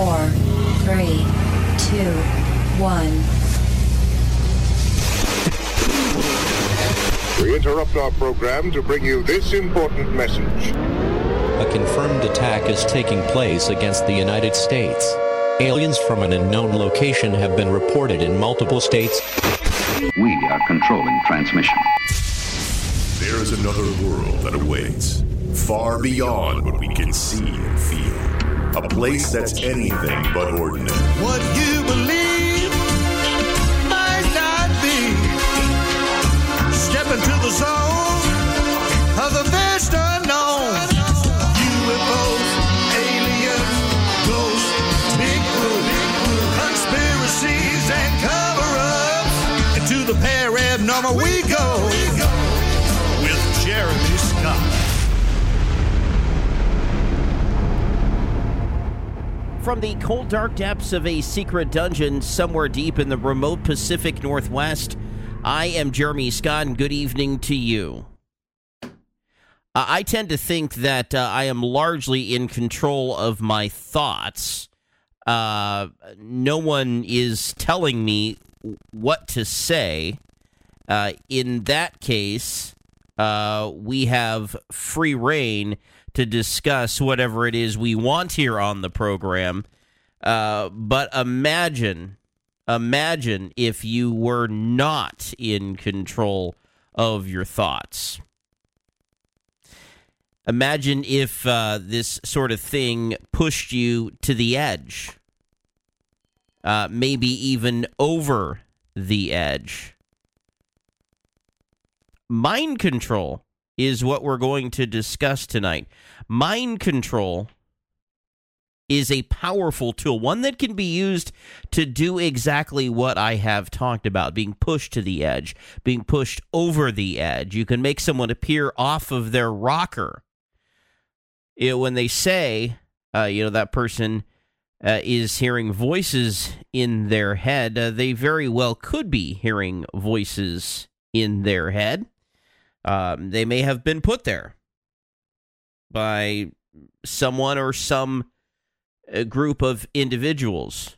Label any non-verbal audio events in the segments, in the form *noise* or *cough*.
four, three, two, one. We interrupt our program to bring you this important message. A confirmed attack is taking place against the United States. Aliens from an unknown location have been reported in multiple states. We are controlling transmission. There is another world that awaits, far beyond what we can see and feel. A place that's anything but ordinary. What you believe might not be. Step into the zone of the vast unknown. UFOs, aliens, ghosts, Bigfoot, conspiracies, and cover-ups. And to the paranormal we From the cold, dark depths of a secret dungeon somewhere deep in the remote Pacific Northwest, I am Jeremy Scott, and good evening to you. Uh, I tend to think that uh, I am largely in control of my thoughts. Uh, no one is telling me what to say. Uh, in that case, uh, we have free reign to discuss whatever it is we want here on the program. Uh, but imagine, imagine if you were not in control of your thoughts. Imagine if uh, this sort of thing pushed you to the edge, uh, maybe even over the edge. Mind control is what we're going to discuss tonight. Mind control is a powerful tool, one that can be used to do exactly what I have talked about being pushed to the edge, being pushed over the edge. You can make someone appear off of their rocker. You know, when they say, uh, you know, that person uh, is hearing voices in their head, uh, they very well could be hearing voices in their head. Um, they may have been put there by someone or some uh, group of individuals.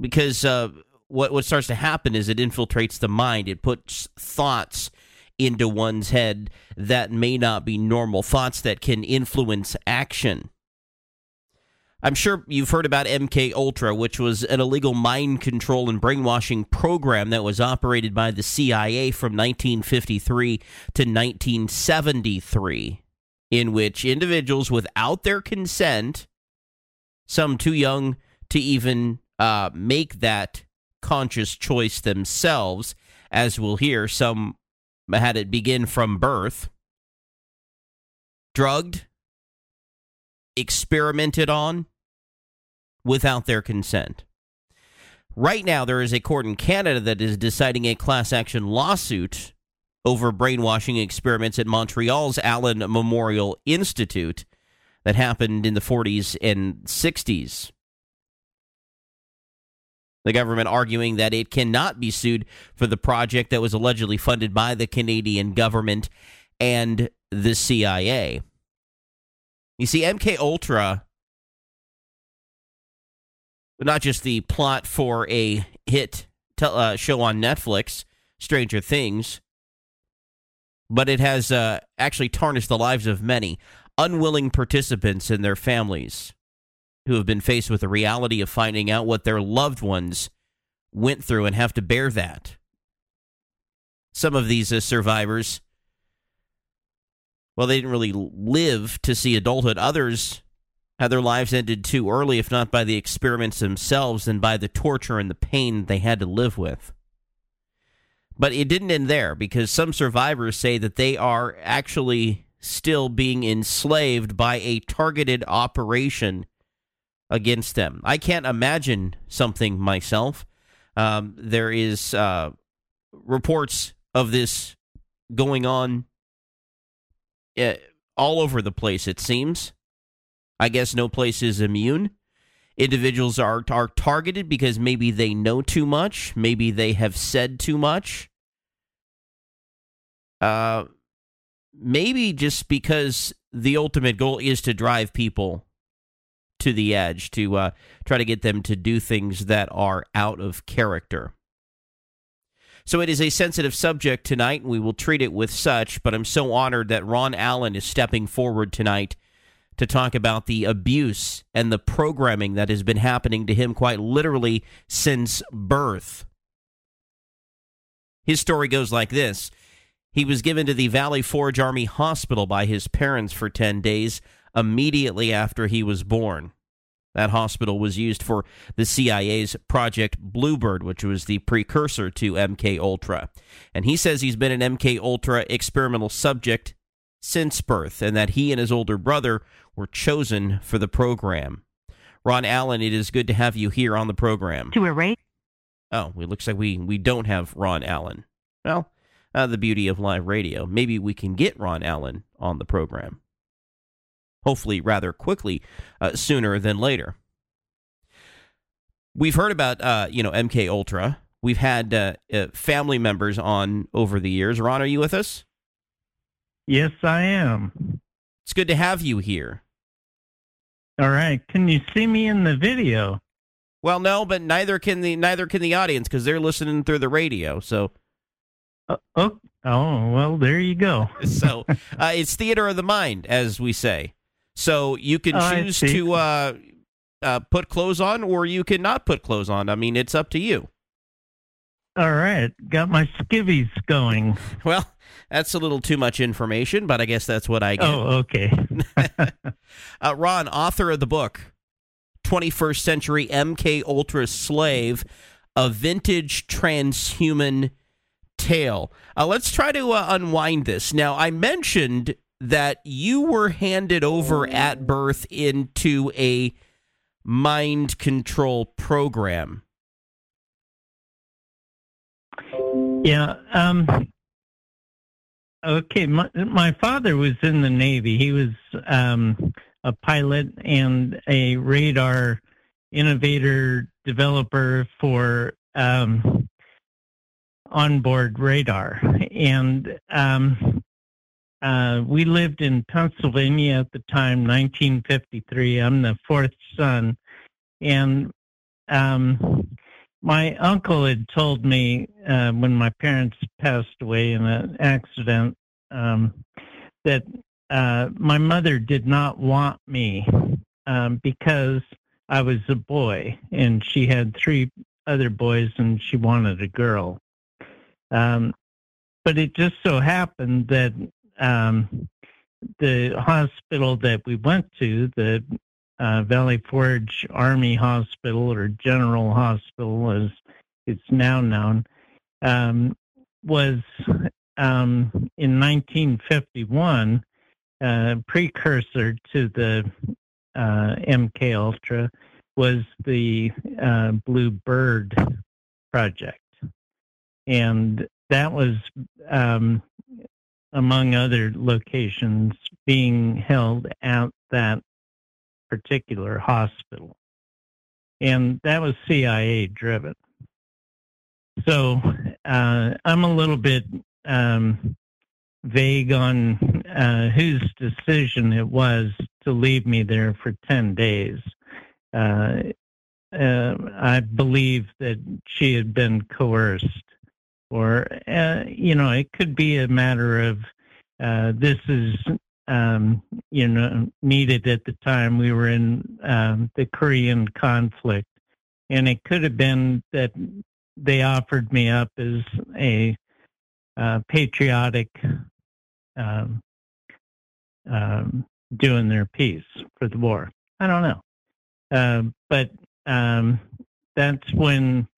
Because uh, what what starts to happen is it infiltrates the mind. It puts thoughts into one's head that may not be normal thoughts that can influence action. I'm sure you've heard about MK Ultra, which was an illegal mind control and brainwashing program that was operated by the CIA from 1953 to 1973, in which individuals without their consent, some too young to even uh, make that conscious choice themselves, as we'll hear, some had it begin from birth, drugged, experimented on without their consent. Right now, there is a court in Canada that is deciding a class action lawsuit over brainwashing experiments at Montreal's Allen Memorial Institute that happened in the 40s and 60s. The government arguing that it cannot be sued for the project that was allegedly funded by the Canadian government and the CIA. You see, MK Ultra, not just the plot for a hit te- uh, show on Netflix, Stranger Things, but it has uh, actually tarnished the lives of many. unwilling participants and their families who have been faced with the reality of finding out what their loved ones went through and have to bear that. Some of these uh, survivors, well, they didn't really live to see adulthood. Others had their lives ended too early, if not by the experiments themselves, then by the torture and the pain they had to live with. But it didn't end there because some survivors say that they are actually still being enslaved by a targeted operation against them. I can't imagine something myself. Um, there is uh, reports of this going on uh, all over the place. It seems. I guess no place is immune. Individuals are are targeted because maybe they know too much, maybe they have said too much. Uh, maybe just because the ultimate goal is to drive people to the edge, to uh, try to get them to do things that are out of character. So it is a sensitive subject tonight, and we will treat it with such. But I'm so honored that Ron Alan is stepping forward tonight to talk about the abuse and the programming that has been happening to him quite literally since birth. His story goes like this He was given to the Valley Forge Army Hospital by his parents for 10 days immediately after he was born. That hospital was used for the CIA's Project Bluebird, which was the precursor to MK Ultra. And he says he's been an MK Ultra experimental subject since birth and that he and his older brother were chosen for the program. Ron Alan, it is good to have you here on the program. To erase. Oh, it looks like we, we don't have Ron Alan. Well, uh, the beauty of live radio. Maybe we can get Ron Alan on the program. Hopefully, rather quickly, uh, sooner than later. We've heard about uh, you know MK Ultra. We've had uh, uh, family members on over the years. Ron, are you with us? Yes, I am. It's good to have you here. All right. Can you see me in the video? Well, no, but neither can the neither can the audience because they're listening through the radio. So, uh, oh, oh, well, there you go. *laughs* so uh, it's theater of the mind, as we say. So you can Oh, choose to uh, uh, put clothes on, or you can not put clothes on. I mean, it's up to you. All right. Got my skivvies going. *laughs* Well, that's a little too much information, but I guess that's what I get. Oh, okay. *laughs* uh, Ron, author of the book, 21st Century MK Ultra Slave, a vintage transhuman tale. Uh, let's try to uh, unwind this. Now, I mentioned that you were handed over at birth into a mind control program. Yeah. Um. Okay. My my father was in the Navy. He was um a pilot and a radar innovator developer for um onboard radar, and um. Uh, we lived in Pennsylvania at the time, 1953. I'm the fourth son, and um, my uncle had told me uh, when my parents passed away in an accident um, that uh, my mother did not want me um, because I was a boy and she had three other boys and she wanted a girl. Um, but it just so happened that um, the hospital that we went to, the uh, Valley Forge Army Hospital or General Hospital, as it's now known, um, was um, in 1951 uh, precursor to the uh, MK Ultra was the uh, Blue Bird project, and that was um, among other locations being held at that particular hospital. And that was CIA driven. So uh, I'm a little bit um, vague on uh, whose decision it was to leave me there for 10 days. Uh, uh, I believe that she had been coerced, or, uh, you know, it could be a matter of uh, this is um, you know needed at the time. We were in um, the Korean conflict, and it could have been that they offered me up as a uh, patriotic um, um, doing their piece for the war. I don't know, uh, but um, that's when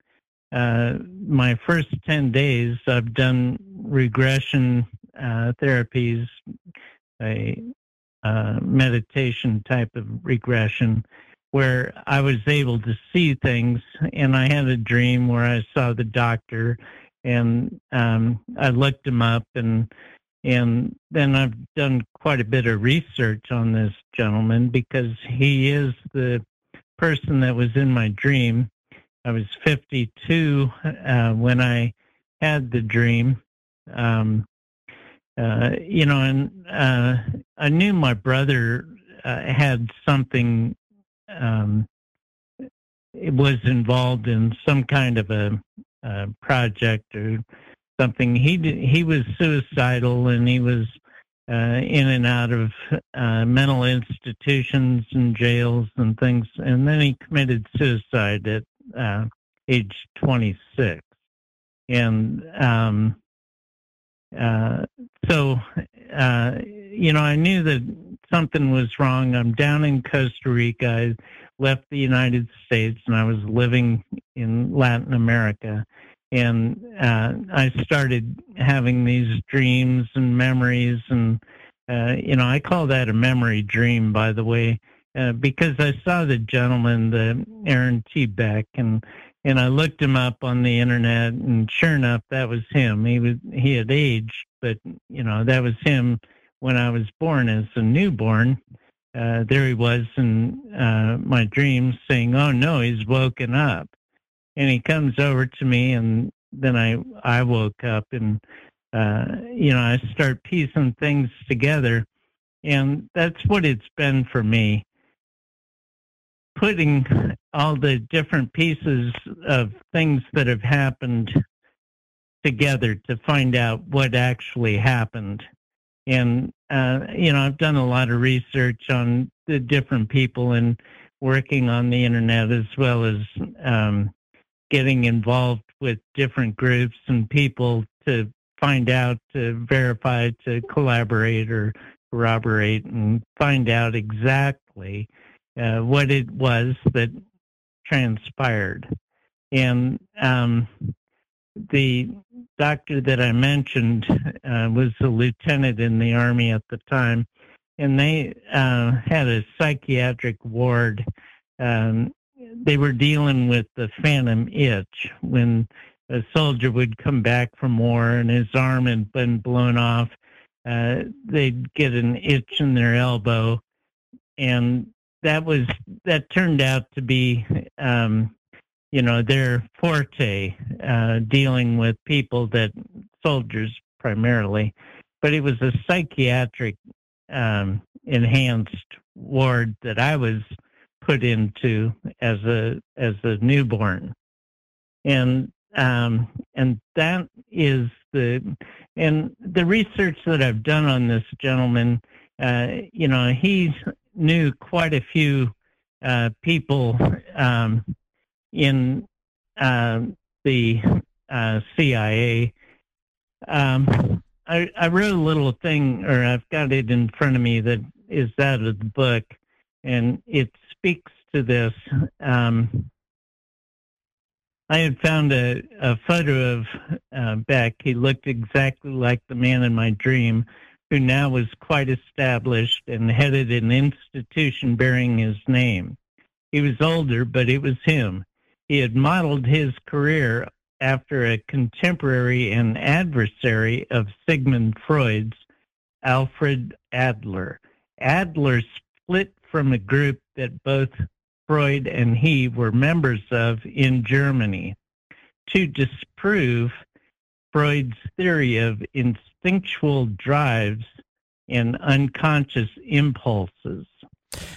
uh, my first ten days I've done regression uh, therapies, a uh, meditation type of regression, where I was able to see things. And I had a dream where I saw the doctor, and um, I looked him up, and and then I've done quite a bit of research on this gentleman because he is the person that was in my dream. I was 52 uh, when I had the dream. Um, uh, you know, and uh, I knew my brother uh, had something. Um, was involved in some kind of a, a project or something. He did, he was suicidal and he was uh, in and out of uh, mental institutions and jails and things. And then he committed suicide at uh, age 26. And um, uh, so, uh, you know, I knew that something was wrong. I'm down in Costa Rica. I left the United States and I was living in Latin America. And uh, I started having these dreams and memories. And, uh, you know, I call that a memory dream, by the way, uh, because I saw the gentleman, the Aaron T. Beck, and and I looked him up on the internet, and sure enough, that was him. He was he had aged, but you know that was him when I was born as a newborn. Uh, there he was in uh, my dreams, saying, "Oh no, he's woken up," and he comes over to me, and then I I woke up, and uh, you know I start piecing things together, and that's what it's been for me putting all the different pieces of things that have happened together to find out what actually happened. And, uh, you know, I've done a lot of research on the different people and working on the internet as well as um, getting involved with different groups and people to find out, to verify, to collaborate or corroborate and find out exactly uh, what it was that transpired. And um, the doctor that I mentioned uh, was a lieutenant in the Army at the time, and they uh, had a psychiatric ward. Um, they were dealing with the phantom itch when a soldier would come back from war and his arm had been blown off. Uh, they'd get an itch in their elbow, and that was that turned out to be um, you know their forte uh, dealing with people that soldiers primarily but it was a psychiatric um, enhanced ward that I was put into as a as a newborn. And um, and that is the and the research that I've done on this gentleman you know he knew quite a few uh, people um, in uh, the uh, CIA. Um, I, I, wrote a little thing, or I've got it in front of me that is out of the book, and it speaks to this. Um, I had found a, a photo of uh, Beck. He looked exactly like the man in my dream who now was quite established and headed an institution bearing his name. He was older, but it was him. He had modeled his career after a contemporary and adversary of Sigmund Freud's, Alfred Adler. Adler split from a group that both Freud and he were members of in Germany to disprove Freud's theory of instinctual drives and unconscious impulses.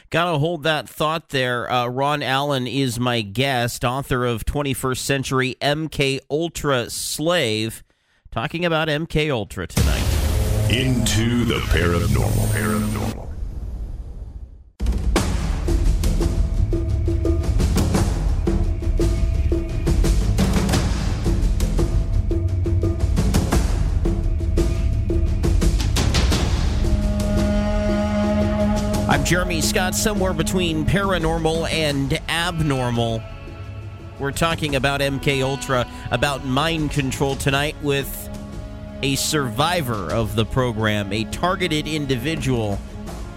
Got to hold that thought there. Uh, Ron Alan is my guest, author of 21st Century MK Ultra Slave, talking about MK Ultra tonight. Into the paranormal. Paranormal. I'm Jeremy Scott, somewhere between paranormal and abnormal. We're talking about MK Ultra, about mind control tonight with a survivor of the program, a targeted individual.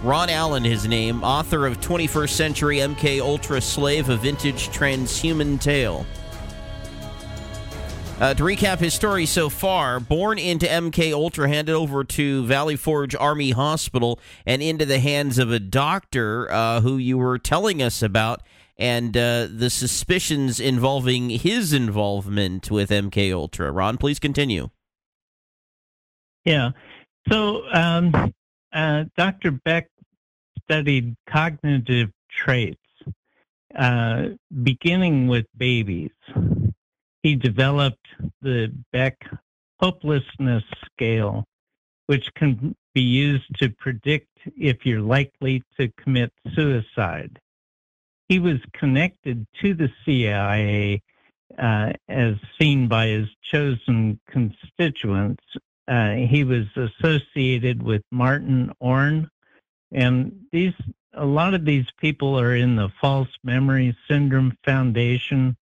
Ron Alan, his name, author of 21st Century MK Ultra Slave, a vintage transhuman tale. Uh, to recap his story so far, born into MK Ultra, handed over to Valley Forge Army Hospital and into the hands of a doctor uh, who you were telling us about, and uh, the suspicions involving his involvement with MK Ultra. Ron, please continue. Yeah. So um, uh, Dr. Beck studied cognitive traits, uh, beginning with babies. He developed the Beck hopelessness scale, which can be used to predict if you're likely to commit suicide. He was connected to the CIA uh, as seen by his chosen constituents. Uh, he was associated with Martin Orne, and these a lot of these people are in the False Memory Syndrome Foundation,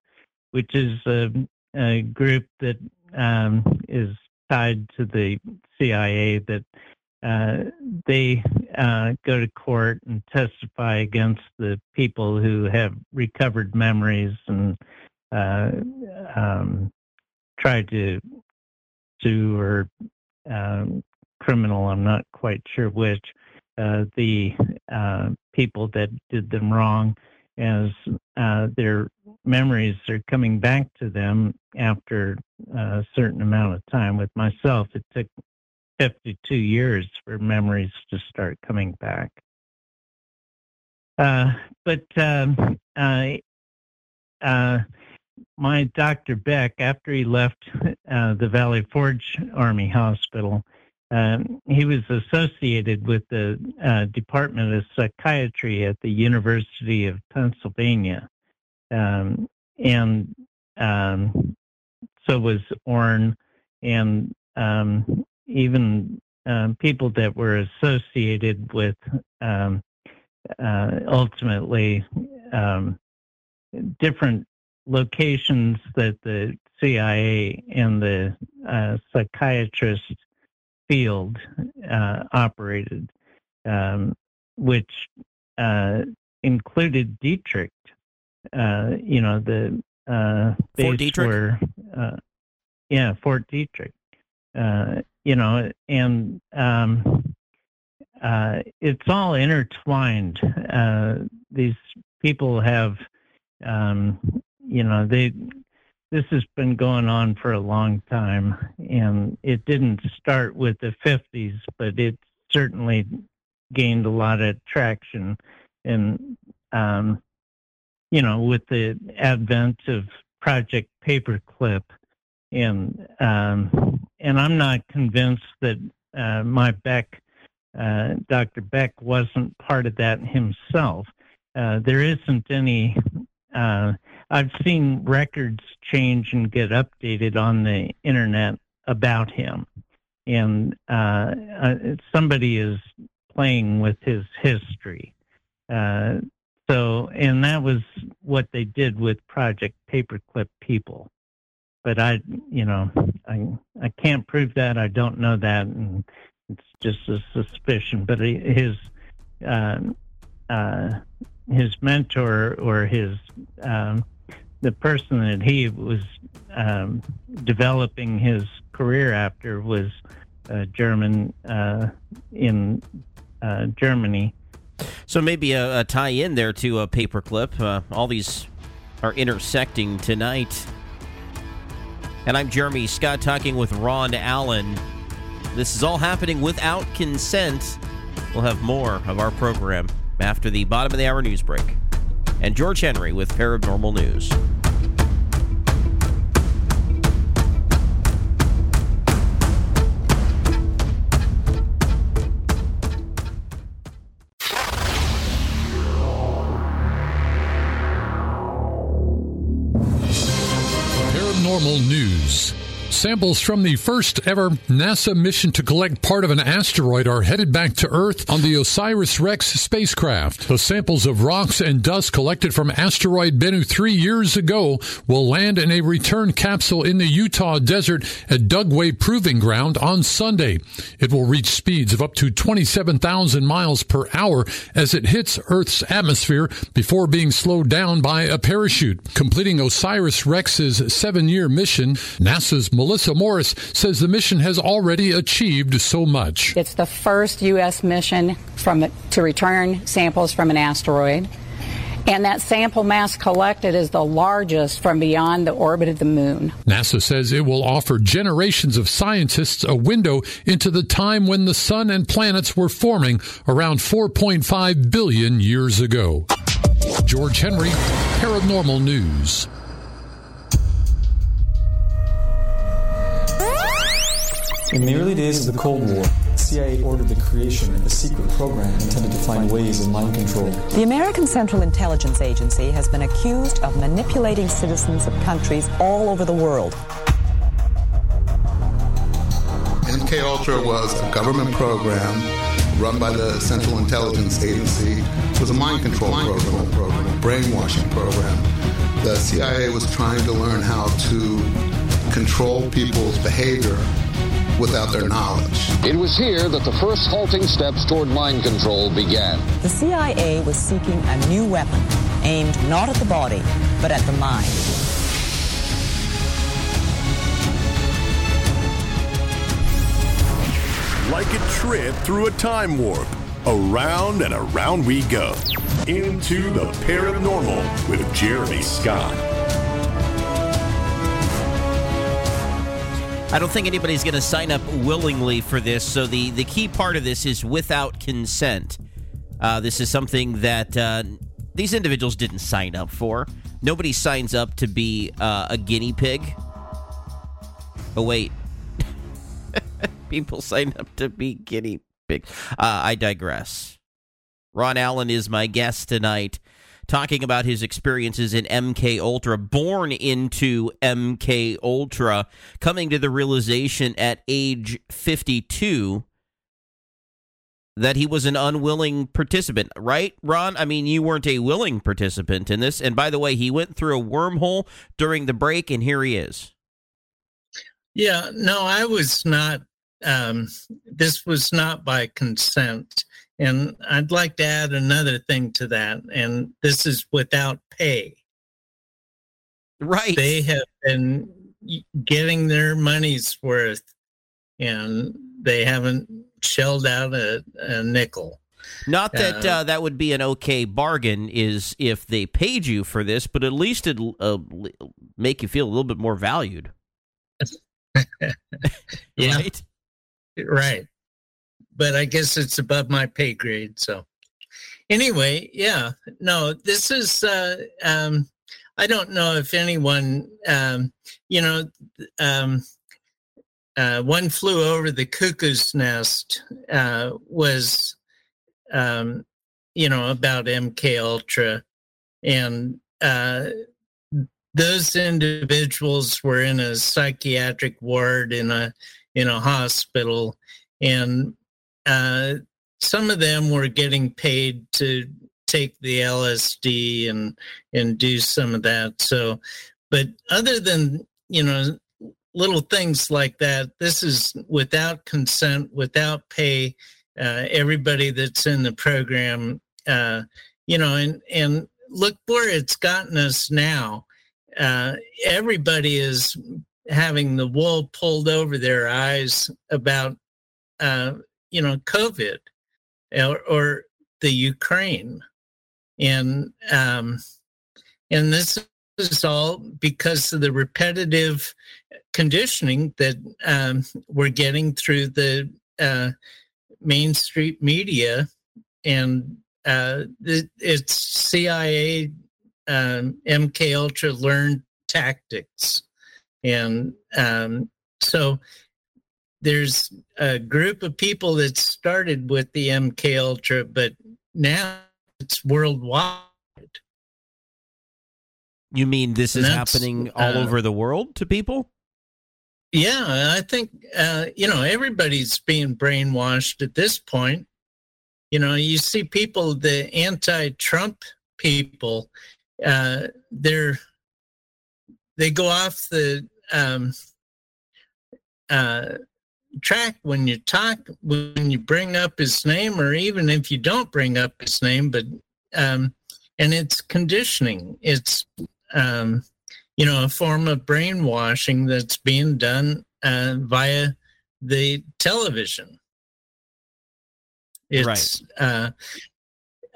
which is a, a group that um, is tied to the CIA that uh, they uh, go to court and testify against the people who have recovered memories and uh, um, try to sue or um, criminal, I'm not quite sure which, uh, the uh, people that did them wrong as uh, their memories are coming back to them after a certain amount of time. With myself, it took 52 years for memories to start coming back. Uh, but um, I, uh, my Dr. Beck, after he left uh, the Valley Forge Army Hospital, um, he was associated with the uh, Department of Psychiatry at the University of Pennsylvania. Um, and um, so was Orne, and um, even um, people that were associated with uh, ultimately different locations that the CIA and the uh, psychiatrist field uh, operated, um, which uh, included Detrick. Uh, you know, the uh, Fort Detrick. Where, uh, yeah, Fort Detrick. Uh, you know, and um, uh, it's all intertwined. Uh, these people have, um, you know, they this has been going on for a long time, and it didn't start with the 50s, but it certainly gained a lot of traction. And, um, you know, with the advent of Project Paperclip, and um, and I'm not convinced that uh, my Beck, uh, Dr. Beck, wasn't part of that himself. Uh, there isn't any. I've seen records change and get updated on the internet about him, and uh, uh, somebody is playing with his history. Uh, so, and that was what they did with Project Paperclip people. But I, you know, I I can't prove that. I don't know that, and it's just a suspicion. But his uh, uh, his mentor or his um, the person that he was um, developing his career after was a German uh, in uh, Germany. So maybe a, a tie in there to a paperclip. Uh, all these are intersecting tonight. And I'm Jeremy Scott talking with Ron Alan. This is all happening without consent. We'll have more of our program after the bottom of the hour news break and George Henry with Paranormal News. Paranormal News Samples from the first ever NASA mission to collect part of an asteroid are headed back to Earth on the OSIRIS REx spacecraft. The samples of rocks and dust collected from asteroid Bennu three years ago will land in a return capsule in the Utah desert at Dugway Proving Ground on Sunday. It will reach speeds of up to 27,000 miles per hour as it hits Earth's atmosphere before being slowed down by a parachute. Completing OSIRIS REx's seven year mission, NASA's Melissa Morris says the mission has already achieved so much. It's the first U.S. mission from to return samples from an asteroid. And that sample mass collected is the largest from beyond the orbit of the moon. NASA says it will offer generations of scientists a window into the time when the sun and planets were forming around 4.5 billion years ago. George Henry, Paranormal News. In the early days of the Cold War, the CIA ordered the creation of a secret program intended to find ways of mind control. The American Central Intelligence Agency has been accused of manipulating citizens of countries all over the world. MK Ultra was a government program run by the Central Intelligence Agency. It was a mind control program, program, a brainwashing program. The CIA was trying to learn how to control people's behavior without their knowledge. It was here that the first halting steps toward mind control began. The CIA was seeking a new weapon aimed not at the body, but at the mind. Like a trip through a time warp, around and around we go. Into the paranormal with Jeremy Scott. I don't think anybody's going to sign up willingly for this. So the the key part of this is without consent. Uh, this is something that uh, these individuals didn't sign up for. Nobody signs up to be uh, a guinea pig. Oh wait, *laughs* people sign up to be guinea pig. Uh, I digress. Ron Alan is my guest tonight talking about his experiences in MK Ultra, born into MK Ultra, coming to the realization at age 52 that he was an unwilling participant, right, Ron? I mean, you weren't a willing participant in this. And by the way, he went through a wormhole during the break, and here he is. Yeah, no, I was not. Um, this was not by consent. And I'd like to add another thing to that, and this is without pay. Right. They have been getting their money's worth, and they haven't shelled out a, a nickel. Not that uh, uh, that would be an okay bargain, is if they paid you for this, but at least it'll uh, make you feel a little bit more valued. *laughs* yeah. *laughs* Right. Right but I guess it's above my pay grade. So anyway, yeah, no, this is, uh, um, I don't know if anyone, um, you know, um, uh, one flew over the cuckoo's nest uh, was, um, you know, about MK Ultra, and uh, those individuals were in a psychiatric ward in a in a hospital, and uh, some of them were getting paid to take the LSD and and do some of that. So, but other than you know little things like that, this is without consent, without pay. Uh, everybody that's in the program, uh, you know, and and look where it's gotten us now. Uh, everybody is having the wool pulled over their eyes about uh, you know, COVID or, or the Ukraine. And, um, and this is all because of the repetitive conditioning that um, we're getting through the uh, Main Street media. And uh, it's CIA, um, MK Ultra learned tactics. And um, so there's a group of people that started with the MK Ultra, but now it's worldwide. You mean this is happening all uh, over the world to people? Yeah, I think uh, you know everybody's being brainwashed at this point. You know, you see people, the anti-Trump people, uh, they're they go off the um, uh, track when you talk when you bring up his name, or even if you don't bring up his name, but um, and it's conditioning. It's um, you know a form of brainwashing that's being done uh, via the television. It's uh,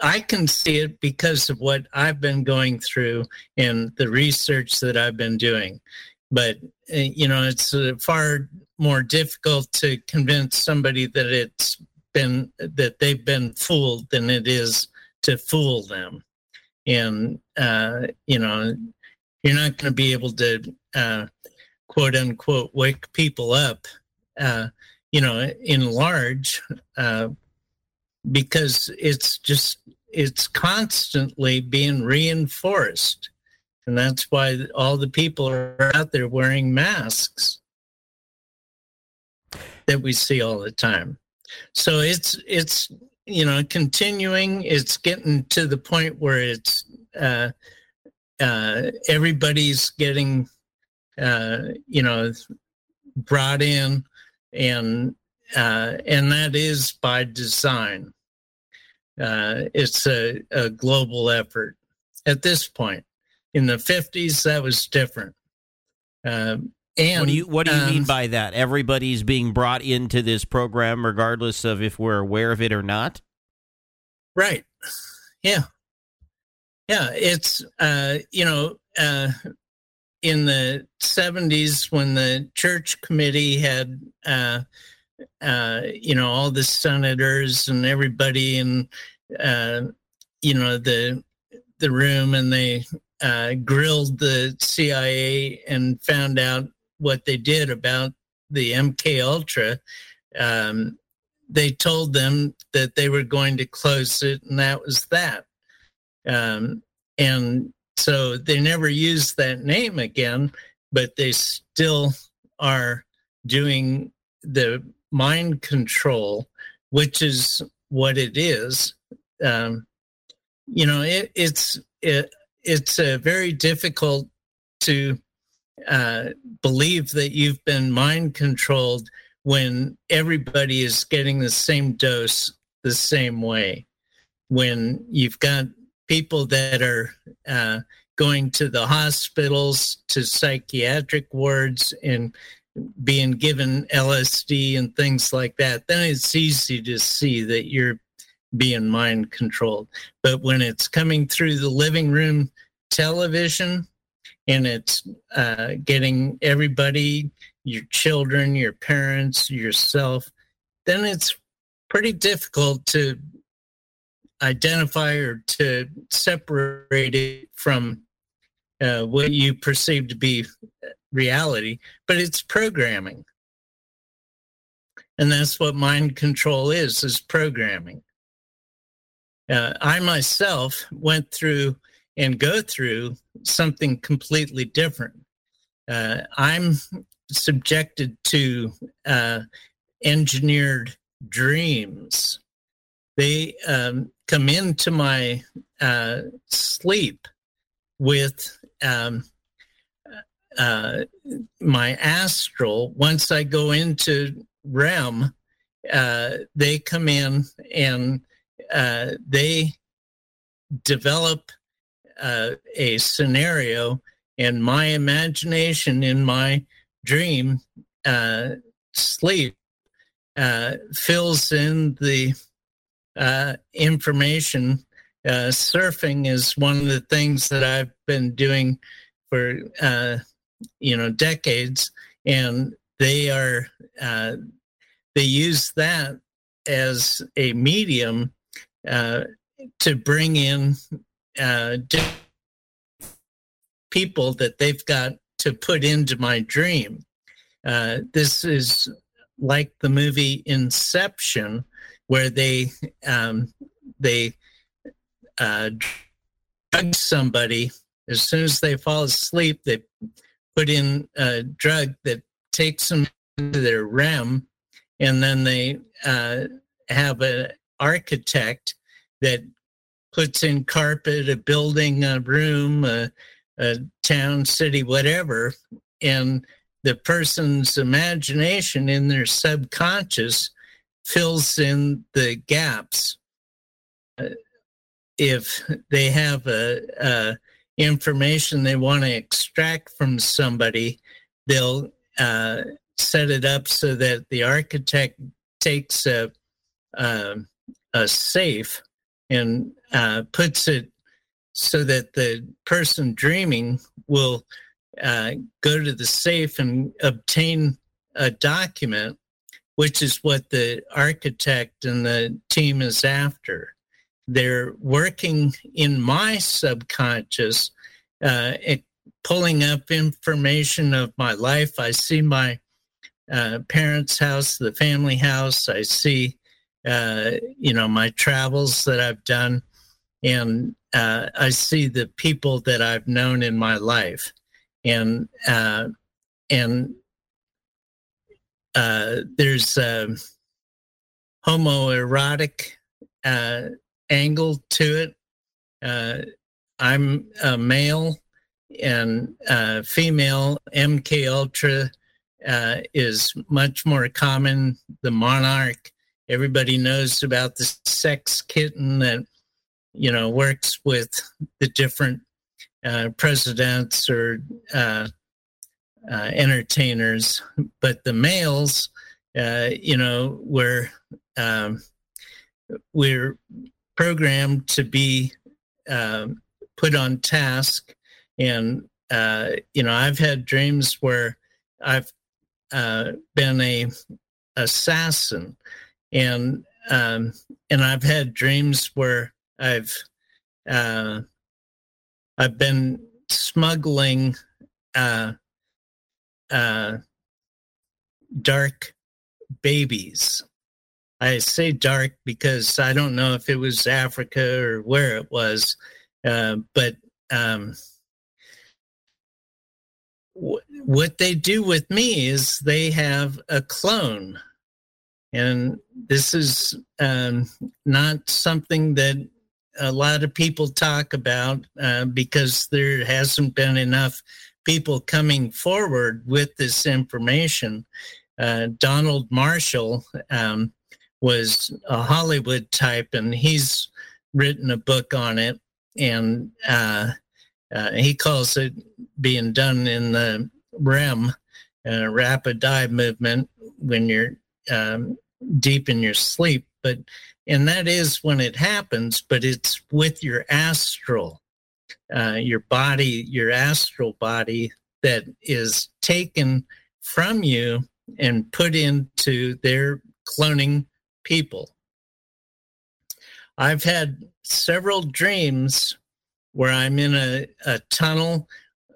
I can see it because of what I've been going through and the research that I've been doing. But uh, you know, it's uh, far more difficult to convince somebody that it's been that they've been fooled than it is to fool them. And uh, you know, you're not going to be able to uh, quote unquote wake people up. Uh, you know, in large, uh, because it's just it's constantly being reinforced and that's why all the people are out there wearing masks that we see all the time so it's it's you know continuing it's getting to the point where it's uh, uh, everybody's getting uh, you know brought in and uh, and that is by design. Uh, it's a, a, global effort at this point. In the 50s, that was different. Um, and what do you what do you um, mean by that? Everybody's being brought into this program, regardless of if we're aware of it or not. Right. Yeah. Yeah. It's uh, you know uh, in the 70s when the church committee had uh, uh, you know all the senators and everybody in uh, you know the the room and they uh, grilled the CIA and found out what they did about the MK Ultra. Um, they told them that they were going to close it, and that was that. Um, and so they never used that name again, but they still are doing the mind control, which is what it is. Um, you know, it, it's it, it's very difficult to uh, believe that you've been mind controlled when everybody is getting the same dose the same way. When you've got people that are uh, going to the hospitals, to psychiatric wards, and being given LSD and things like that, then it's easy to see that you're being mind controlled. But when it's coming through the living room television and it's uh, getting everybody, your children, your parents, yourself, then it's pretty difficult to identify or to separate it from uh, what you perceive to be reality, but it's programming. And that's what mind control is, is programming. Uh, I myself went through and go through something completely different. Uh, I'm subjected to uh, engineered dreams. They um, come into my uh, sleep with um, uh, my astral, once I go into REM, uh, they come in and uh, they develop uh, a scenario, and my imagination in my dream uh, sleep uh, fills in the information. surfing is one of the things that I've been doing for you know decades and they are uh, they use that as a medium uh, to bring in uh, people that they've got to put into my dream. Uh, this is like the movie Inception, where they um, they uh, drug somebody As soon as they fall asleep, they put in a drug that takes them into their REM, and then they uh, have an architect that puts in carpet, a building, a room, a, a town, city, whatever, and the person's imagination in their subconscious fills in the gaps. Uh, if they have a, a information they want to extract from somebody, they'll uh, set it up so that the architect takes a, a, a safe and uh, puts it so that the person dreaming will uh, go to the safe and obtain a document, which is what the architect and the team is after. They're working in my subconscious, uh, pulling up information of my life. I see my uh, parents' house, the family house. I see, uh, you know, my travels that I've done, and uh, I see the people that I've known in my life and uh, and uh, there's a homoerotic uh, angle to it. Uh, I'm a male and uh, female. MK Ultra uh, is much more common. The monarch, everybody knows about the sex kitten that you know works with the different uh, presidents or uh, uh, entertainers, but the males, uh, you know, we're um, we're programmed to be um, put on task, and uh, you know, I've had dreams where I've been a assassin, and um, and I've had dreams where I've uh, I've been smuggling uh, uh, dark babies. I say dark because I don't know if it was Africa or where it was, uh, but um, what they do with me is they have a clone. And this is um, not something that a lot of people talk about uh, because there hasn't been enough people coming forward with this information. Uh, Donald Marshall um, was a Hollywood type, and he's written a book on it, and uh, uh he calls it being done in the REM, uh, rapid eye movement, when you're um, deep in your sleep. But and that is when it happens, but it's with your astral, uh, your body, your astral body that is taken from you and put into their cloning people. I've had several dreams where I'm in a, a tunnel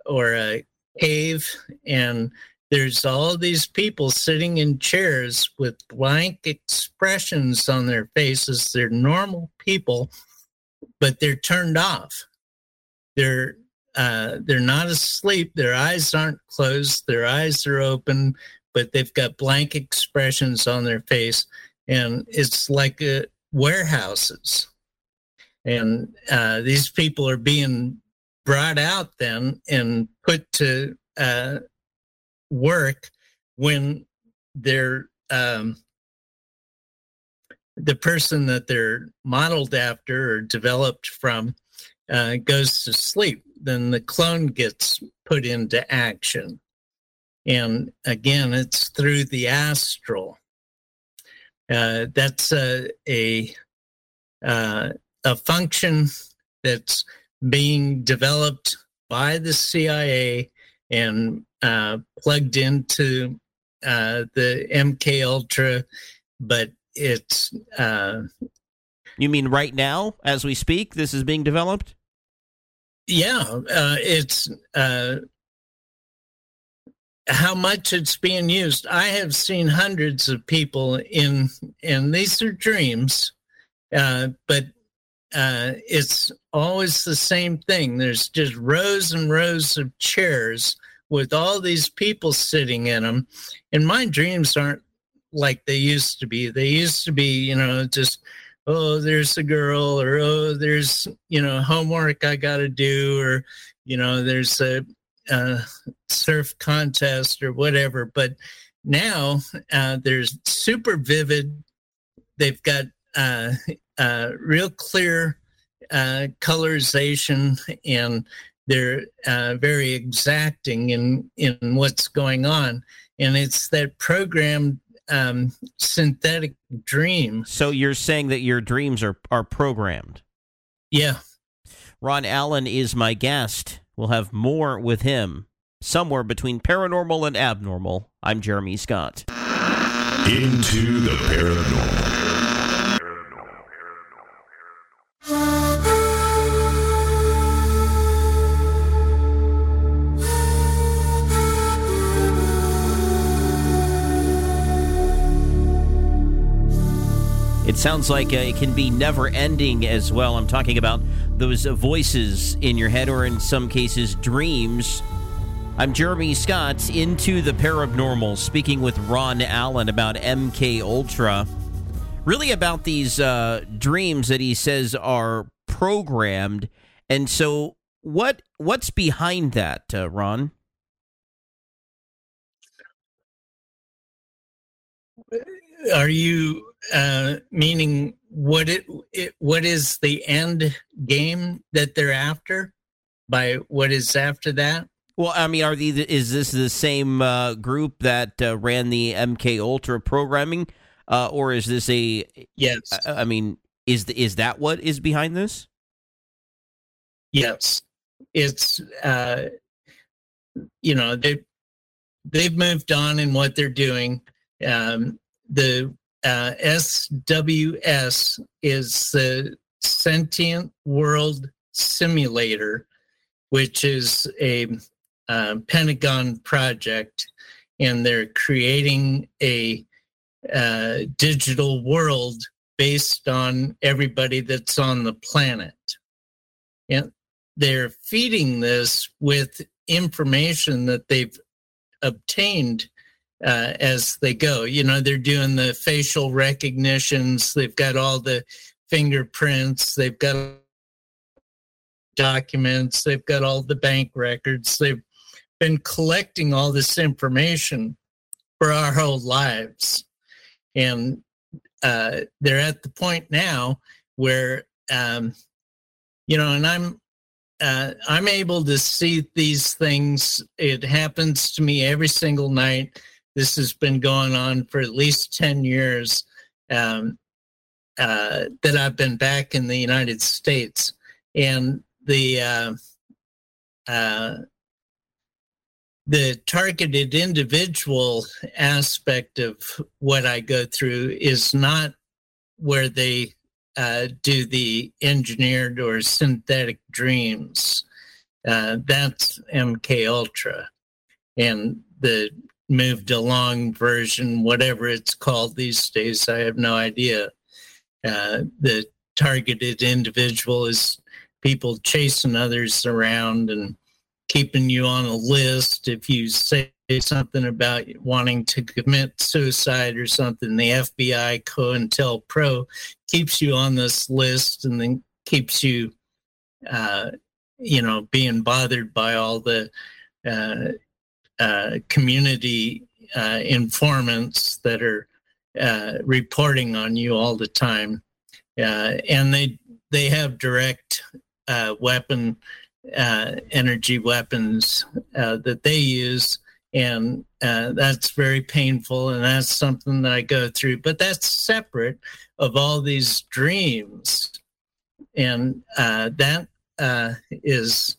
or a cave and there's all these people sitting in chairs with blank expressions on their faces. They're normal people, but they're turned off. They're uh, they're not asleep. Their eyes aren't closed. Their eyes are open, but they've got blank expressions on their face, and it's like uh, warehouses. And uh, these people are being brought out then and put to uh, work when they're um, the person that they're modeled after or developed from uh, goes to sleep, then the clone gets put into action. And again, it's through the astral. Uh, that's a a, uh, a function that's being developed by the CIA and uh, plugged into uh, the MK Ultra, but it's. Uh, you mean right now, as we speak, this is being developed? Yeah, uh, it's uh, how much it's being used. I have seen hundreds of people in, and these are dreams, uh, but uh, it's always the same thing. There's just rows and rows of chairs with all these people sitting in them. And my dreams aren't like they used to be. They used to be, you know, just, oh, there's a girl, or oh, there's, you know, homework I got to do, or, you know, there's a, a surf contest or whatever. But now uh, there's super vivid. They've got uh, *laughs* uh, real clear uh, colorization and they're uh, very exacting in in what's going on and it's that programmed um, synthetic dream So you're saying that your dreams are are programmed. yeah Ron Alan is my guest. We'll have more with him somewhere between paranormal and abnormal. I'm Jeremy Scott. Into the paranormal. It sounds like uh, it can be never ending as well. I'm talking about those voices in your head, or in some cases, dreams. I'm Jeremy Scott, into the paranormal, speaking with Ron Alan about MK Ultra. Really about these uh, dreams that he says are programmed. And so, what what's behind that, uh, Ron? are you uh, meaning what it, it what is the end game that they're after by what is after that Well, I mean, are these is this the same uh, group that uh, ran the MK Ultra programming, uh, or is this a? Yes. I, I mean, is the, is that what is behind this? Yes, it's uh, you know they they've moved on in what they're doing. Um, the uh, SWS is the Sentient World Simulator, which is a uh, Pentagon project, and they're creating a uh, digital world based on everybody that's on the planet. And they're feeding this with information that they've obtained uh, as they go. You know, they're doing the facial recognitions, they've got all the fingerprints, they've got documents, they've got all the bank records, they've been collecting all this information for our whole lives. And uh, they're at the point now where, um, you know, and I'm uh, I'm able to see these things. It happens to me every single night. This has been going on for at least 10 years um, uh, that I've been back in the United States. And the uh, uh, the targeted individual aspect of what I go through is not where they uh, do the engineered or synthetic dreams. Uh, that's MK Ultra, and the moved along version, whatever it's called these days, I have no idea. Uh, the targeted individual is people chasing others around and keeping you on a list. If you say something about wanting to commit suicide or something, the FBI COINTELPRO keeps you on this list and then keeps you, uh, you know, being bothered by all the uh, uh, community uh, informants that are uh, reporting on you all the time, uh, and they they have direct weapon energy weapons that they use, and that's very painful, and that's something that I go through. But that's separate of all these dreams, and that is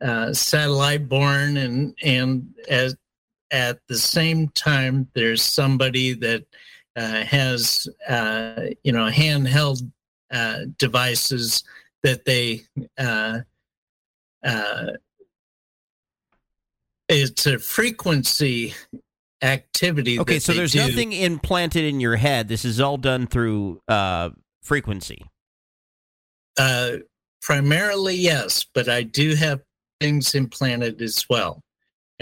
uh, satellite born, and and as at the same time, there's somebody that uh, has uh, you know handheld uh, devices that they uh, uh, it's a frequency activity. Okay, so there's do. nothing implanted in your head. This is all done through uh, frequency. uh, primarily yes, but I do have things implanted as well.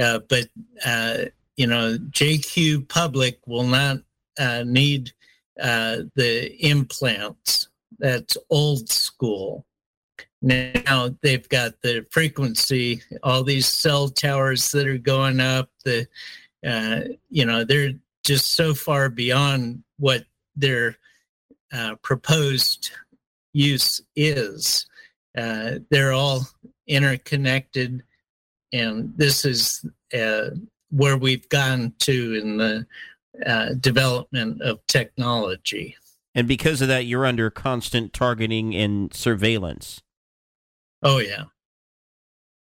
Uh, but uh, you know, JQ Public will not uh, need uh, the implants. That's old school. Now they've got the frequency, all these cell towers that are going up. The uh, you know they're just so far beyond what their uh, proposed use is. They're all interconnected, and this is uh, where we've gone to in the uh, development of technology. And because of that, you're under constant targeting and surveillance. Oh yeah,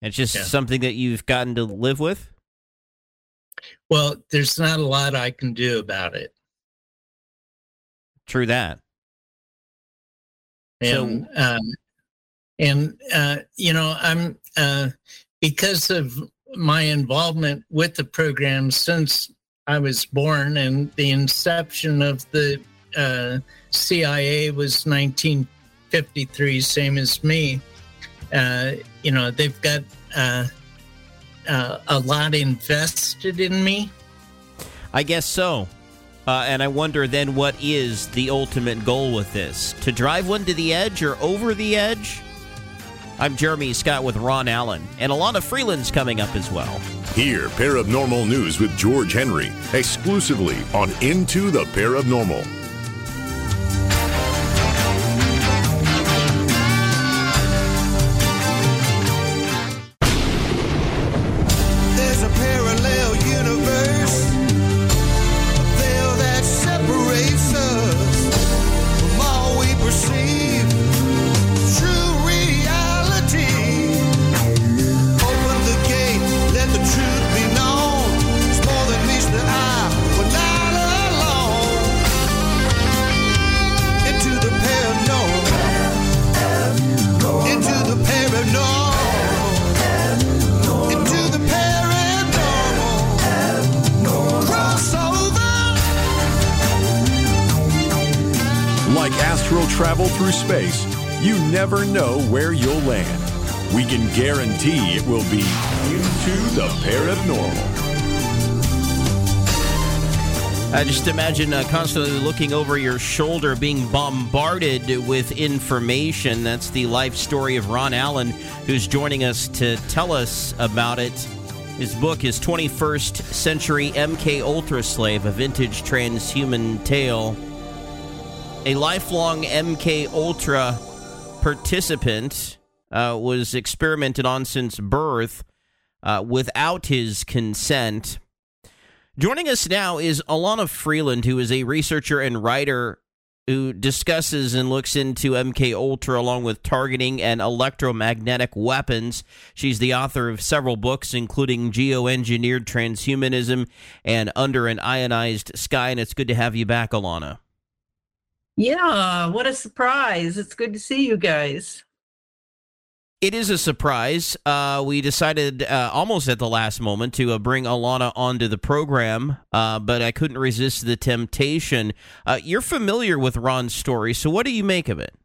it's just Yeah. something that you've gotten to live with. Well, there's not a lot I can do about it. True that. and um, and uh, you know i'm uh, because of my involvement with the program since i was born and the inception of the uh, cia was 1953 same as me uh, you know they've got uh, uh, a lot invested in me I guess so. Uh, and I wonder then what is the ultimate goal with this? To drive one to the edge or over the edge? I'm Jeremy Scott with Ron Alan, and Elana Freeland's coming up as well. Hear Paranormal News with George Henry exclusively on Into the Paranormal. Never know where you'll land. We can guarantee it will be into the paranormal. I just imagine uh, constantly looking over your shoulder, being bombarded with information. That's the life story of Ron Alan, who's joining us to tell us about it. His book is 21st Century MK Ultra Slave, a vintage transhuman tale. A lifelong MK Ultra participant uh, was experimented on since birth uh, without his consent. Joining us now is Elana Freeland, who is a researcher and writer who discusses and looks into MK Ultra along with targeting and electromagnetic weapons. She's the author of several books, including Geoengineered Transhumanism and Under an Ionized Sky. And it's good to have you back, Elana. Yeah, what a surprise. It's good to see you guys. It is a surprise. Uh, we decided uh, almost at the last moment to uh, bring Elana onto the program, uh, but I couldn't resist the temptation. Uh, you're familiar with Ron's story, so what do you make of it?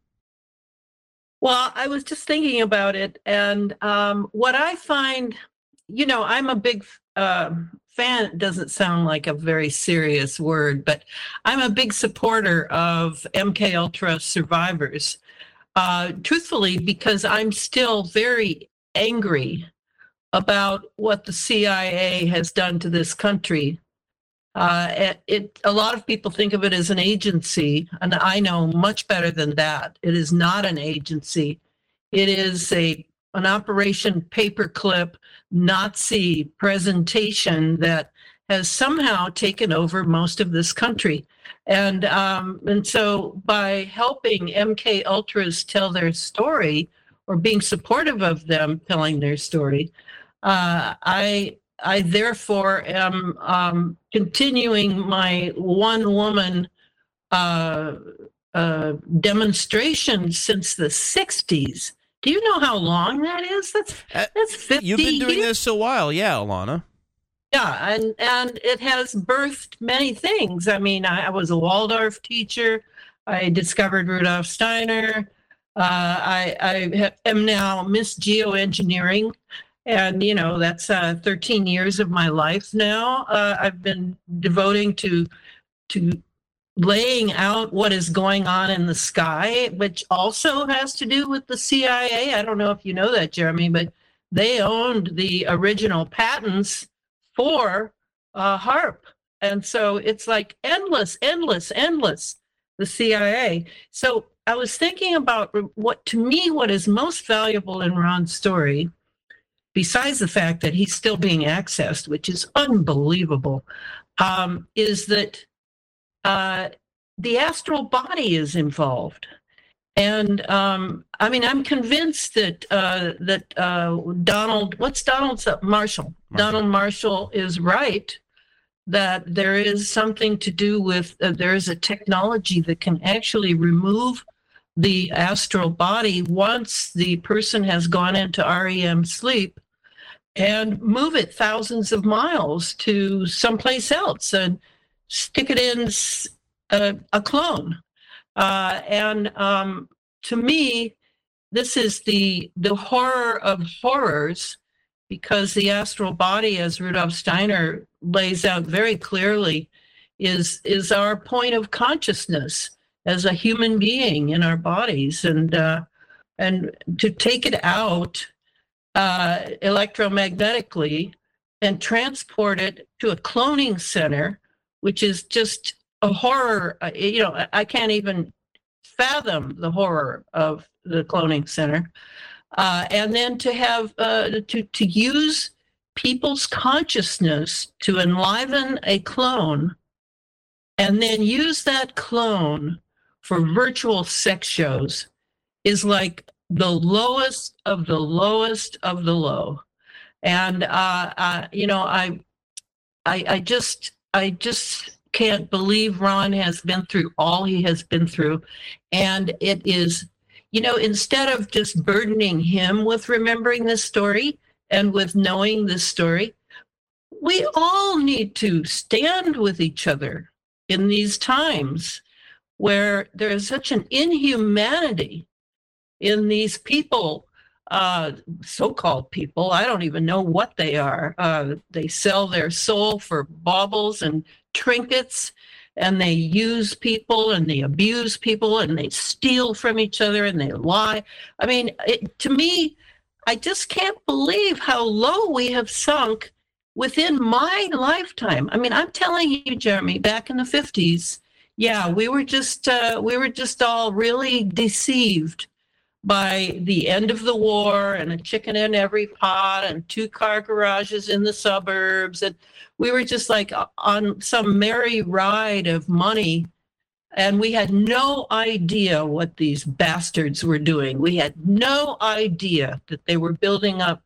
Well, I was just thinking about it, and um, what I find, you know, I'm a big um fan. Doesn't sound like a very serious word, but I'm a big supporter of MK Ultra survivors. Uh, truthfully, because I'm still very angry about what the CIA has done to this country. Uh, it, a lot of people think of it as an agency, and I know much better than that. It is not an agency. It is a an Operation Paperclip Nazi presentation that has somehow taken over most of this country. And um, and so by helping MK Ultras tell their story or being supportive of them telling their story, uh, I I therefore am um, continuing my one woman uh, uh, demonstration since the 60s. Do you know how long that is? That's that's 50 Uh, You've been doing years. this a while, yeah, Elana. Yeah, and and it has birthed many things. I mean, I, I was a Waldorf teacher. I discovered Rudolf Steiner. Uh, I, I ha- am now Miss Geoengineering, and you know that's uh, 13 years of my life now. Uh, I've been devoting to to laying out what is going on in the sky, which also has to do with the CIA. I don't know if you know that, Jeremy, but they owned the original patents for uh, HAARP. And so it's like endless, endless, endless, the CIA. So I was thinking about what, to me, what is most valuable in Ron's story, besides the fact that he's still being accessed, which is unbelievable, um, is that uh, the astral body is involved. And um, I mean, I'm convinced that uh, that uh, Donald, what's Donald's uh, Marshall? Donald Marshall is right that there is something to do with uh, there is a technology that can actually remove the astral body once the person has gone into REM sleep and move it thousands of miles to someplace else and stick it in a, a clone. Uh, and um, to me, this is the the horror of horrors because the astral body, as Rudolf Steiner lays out very clearly, is is our point of consciousness as a human being in our bodies, and uh, and to take it out uh, electromagnetically and transport it to a cloning center, which is just a horror. Uh, you know, I can't even fathom the horror of the cloning center. Uh, and then to have uh, to to use people's consciousness to enliven a clone, and then use that clone for virtual sex shows is like the lowest of the lowest of the low. And uh, uh, you know, I, I, I just, I just can't believe Ron has been through all he has been through. And it is, you know, instead of just burdening him with remembering this story and with knowing this story, we all need to stand with each other in these times where there is such an inhumanity in these people uh, so-called people. I don't even know what they are. Uh, they sell their soul for baubles and trinkets, and they use people and they abuse people and they steal from each other and they lie. I mean, it, to me, I just can't believe how low we have sunk within my lifetime. I mean, I'm telling you, Jeremy, back in the 50s, yeah, we were just uh, we were just all really deceived by the end of the war and a chicken in every pot and two car garages in the suburbs. And we were just like on some merry ride of money. And we had no idea what these bastards were doing. We had no idea that they were building up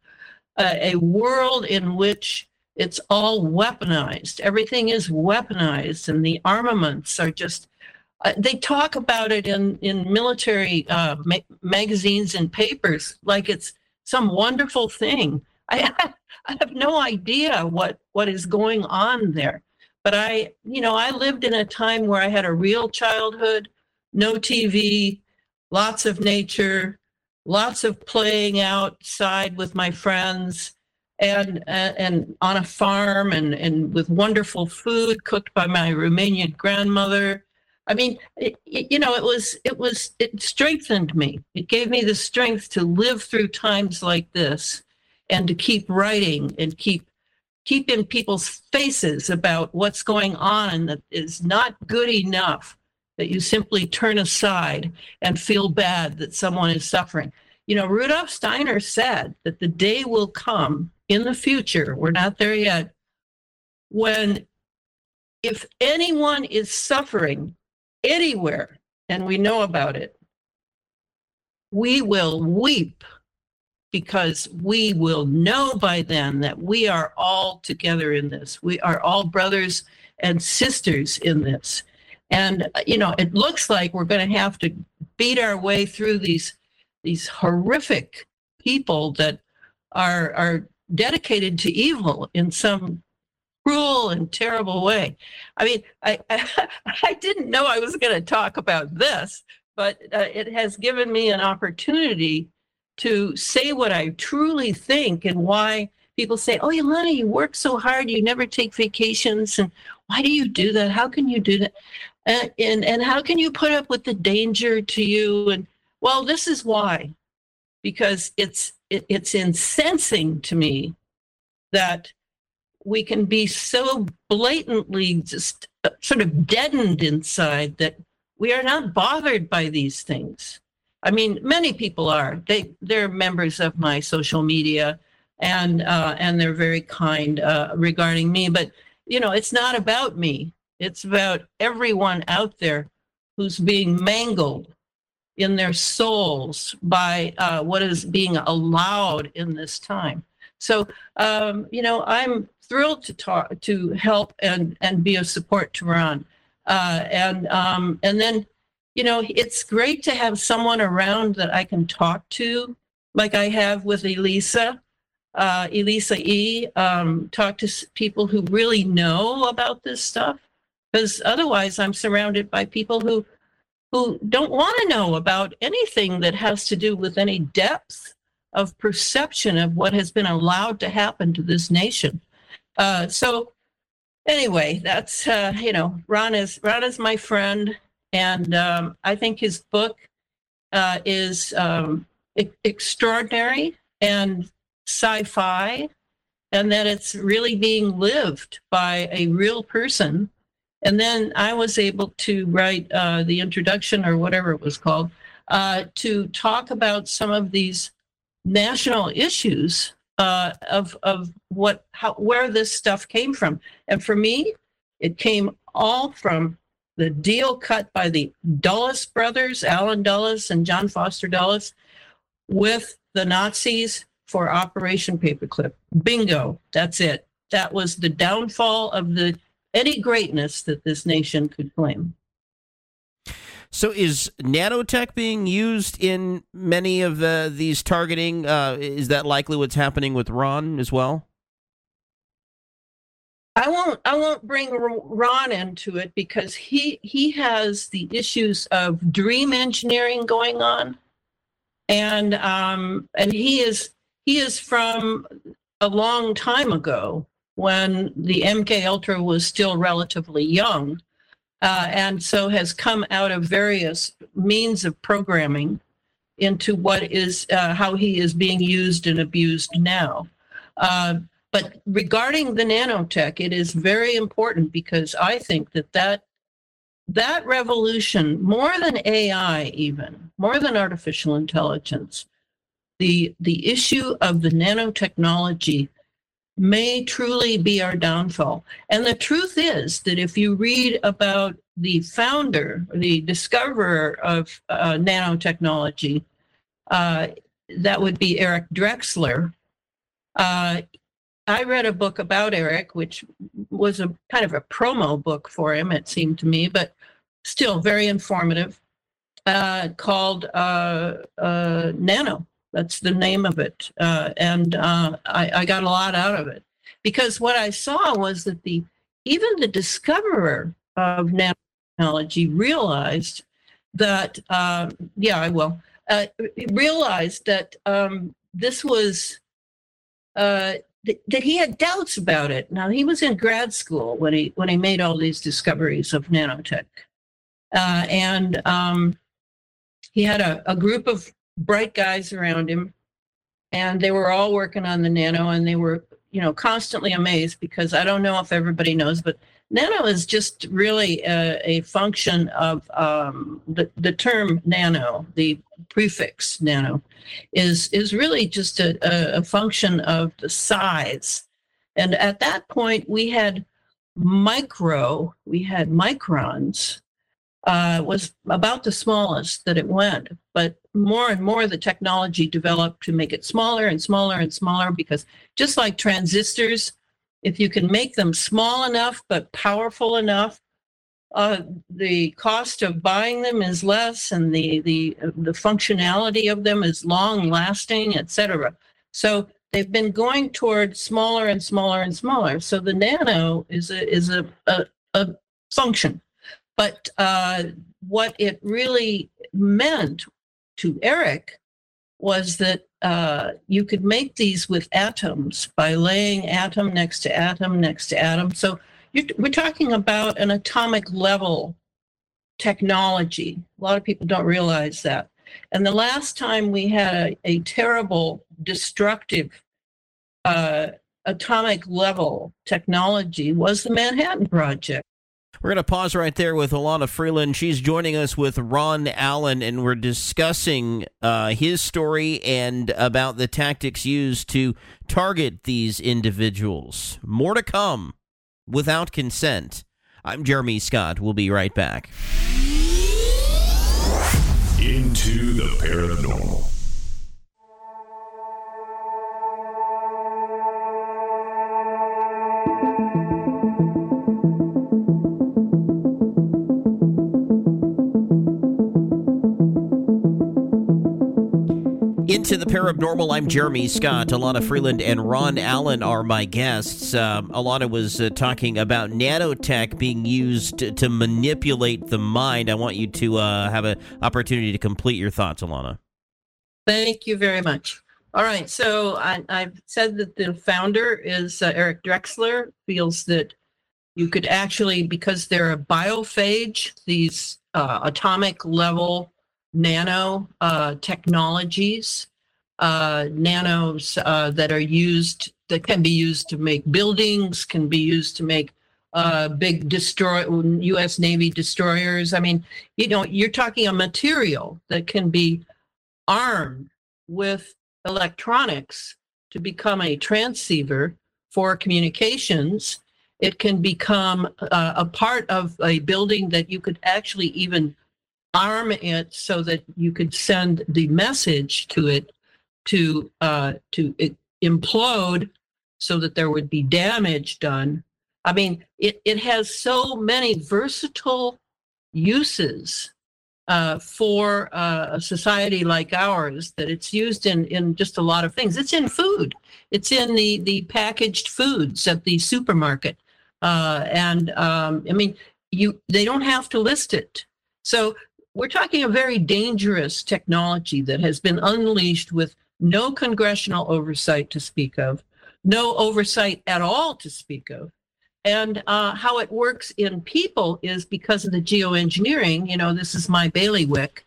a, a world in which it's all weaponized. Everything is weaponized and the armaments are just uh, they talk about it in in military uh, ma- magazines and papers like it's some wonderful thing. I *laughs* I have no idea what what is going on there, but I you know I lived in a time where I had a real childhood, no TV, lots of nature, lots of playing outside with my friends. And, and and on a farm and and with wonderful food cooked by my Romanian grandmother, I mean, it, you know, it was, it was, it strengthened me. It gave me the strength to live through times like this and to keep writing and keep, keep in people's faces about what's going on that is not good enough that you simply turn aside and feel bad that someone is suffering. You know, Rudolf Steiner said that the day will come in the future, we're not there yet, when if anyone is suffering anywhere and we know about it, we will weep because we will know by then that we are all together in this. We are all brothers and sisters in this. And uh, you know, it looks like we're going to have to beat our way through these these horrific people that are are dedicated to evil in some cruel and terrible way. I mean, I, I, *laughs* I didn't know I was going to talk about this, but uh, it has given me an opportunity to say what I truly think and why people say, "Oh, Yelena, you work so hard, you never take vacations, and why do you do that? How can you do that? And and, and how can you put up with the danger to you?" And well, this is why, because it's it, it's incensing to me that we can be so blatantly just uh, sort of deadened inside that we are not bothered by these things. I mean, many people are. They they're members of my social media, and uh, and they're very kind uh, regarding me. But you know, it's not about me. It's about everyone out there who's being mangled in their souls by uh, what is being allowed in this time. So, um, you know, I'm thrilled to talk, to help and and be a support to Ron, uh, and um, and then, you know, it's great to have someone around that I can talk to, like I have with Elisa. Uh, Elisa E. Um, talk to people who really know about this stuff, because otherwise I'm surrounded by people who who don't want to know about anything that has to do with any depth of perception of what has been allowed to happen to this nation. Uh, so anyway, that's uh, you know, Ron is Ron is my friend, and um, I think his book uh, is um, e- extraordinary and sci-fi, and that it's really being lived by a real person. And then I was able to write uh, the introduction or whatever it was called uh, to talk about some of these national issues uh, of of what how where this stuff came from. And for me, it came all from the deal cut by the Dulles brothers, Allen Dulles and John Foster Dulles, with the Nazis for Operation Paperclip. Bingo, that's it. That was the downfall of the any greatness that this nation could claim. So is nanotech being used in many of the these targeting? Uh, is that likely what's happening with Ron as well? I won't. I won't bring Ron into it because he he has the issues of dream engineering going on, and um and he is he is from a long time ago when the MK Ultra was still relatively young, uh, and so has come out of various means of programming into what is uh, how he is being used and abused now. Uh, but regarding the nanotech, it is very important because I think that that that revolution, more than AI, even more than artificial intelligence, the the issue of the nanotechnology may truly be our downfall. And the truth is that if you read about the founder, the discoverer of uh, nanotechnology, uh, that would be Eric Drexler. Uh, I read a book about Eric, which was a kind of a promo book for him, it seemed to me, but still very informative, uh, called uh, uh, Nano that's the name of it. Uh, and uh, I, I, got a lot out of it because what I saw was that the even the discoverer of nanotechnology realized that uh, yeah, I will uh, realized that um, this was uh, th- that he had doubts about it. Now he was in grad school when he when he made all these discoveries of nanotech, uh, and um, he had a, a group of bright guys around him. And they were all working on the nano and they were you know constantly amazed because i don't know if everybody knows but nano is just really a, a function of um, the, the term nano the prefix nano is is really just a, a, a function of the size. And at that point we had micro we had microns uh, was about the smallest that it went. But more and more, the technology developed to make it smaller and smaller and smaller because just like transistors, if you can make them small enough but powerful enough, uh, the cost of buying them is less, and the the the functionality of them is long lasting, etc. So they've been going toward smaller and smaller and smaller. So the nano is a is a, a, a function But uh, what it really meant to Eric was that uh, you could make these with atoms by laying atom next to atom next to atom. So we're talking about an atomic level technology. A lot of people don't realize that. And the last time we had a, a terrible, destructive uh, atomic level technology was the Manhattan Project. We're going to pause right there with Elana Freeland. She's joining us with Ron Alan, and we're discussing uh, his story and about the tactics used to target these individuals. More to come without consent. I'm Jeremy Scott. We'll be right back. Into the paranormal. Into the paranormal, I'm Jeremy Scott. Elana Freeland and Ron Alan are my guests. Um, Elana was uh, talking about nanotech being used to, to, manipulate the mind. I want you to uh, have an opportunity to complete your thoughts, Elana. Thank you very much. All right, so I, have said that the founder is uh, Eric Drexler. Feels that you could actually, because they're a biophage, these uh, atomic level nano uh, technologies, uh, nanos uh, that are used that can be used to make buildings, can be used to make uh, big destroy U.S. Navy destroyers. I mean, you know, you're talking a material that can be armed with electronics to become a transceiver for communications. It can become uh, a part of a building that you could actually even arm it so that you could send the message to it to uh, to implode so that there would be damage done. I mean, it, it has so many versatile uses uh, for uh, a society like ours that it's used in, in just a lot of things. It's in food. It's in the, the packaged foods at the supermarket. Uh, and um, I mean, you they don't have to list it. So we're talking a very dangerous technology that has been unleashed with no congressional oversight to speak of, no oversight at all to speak of. And uh, how it works in people is because of the geoengineering. You know, this is my bailiwick.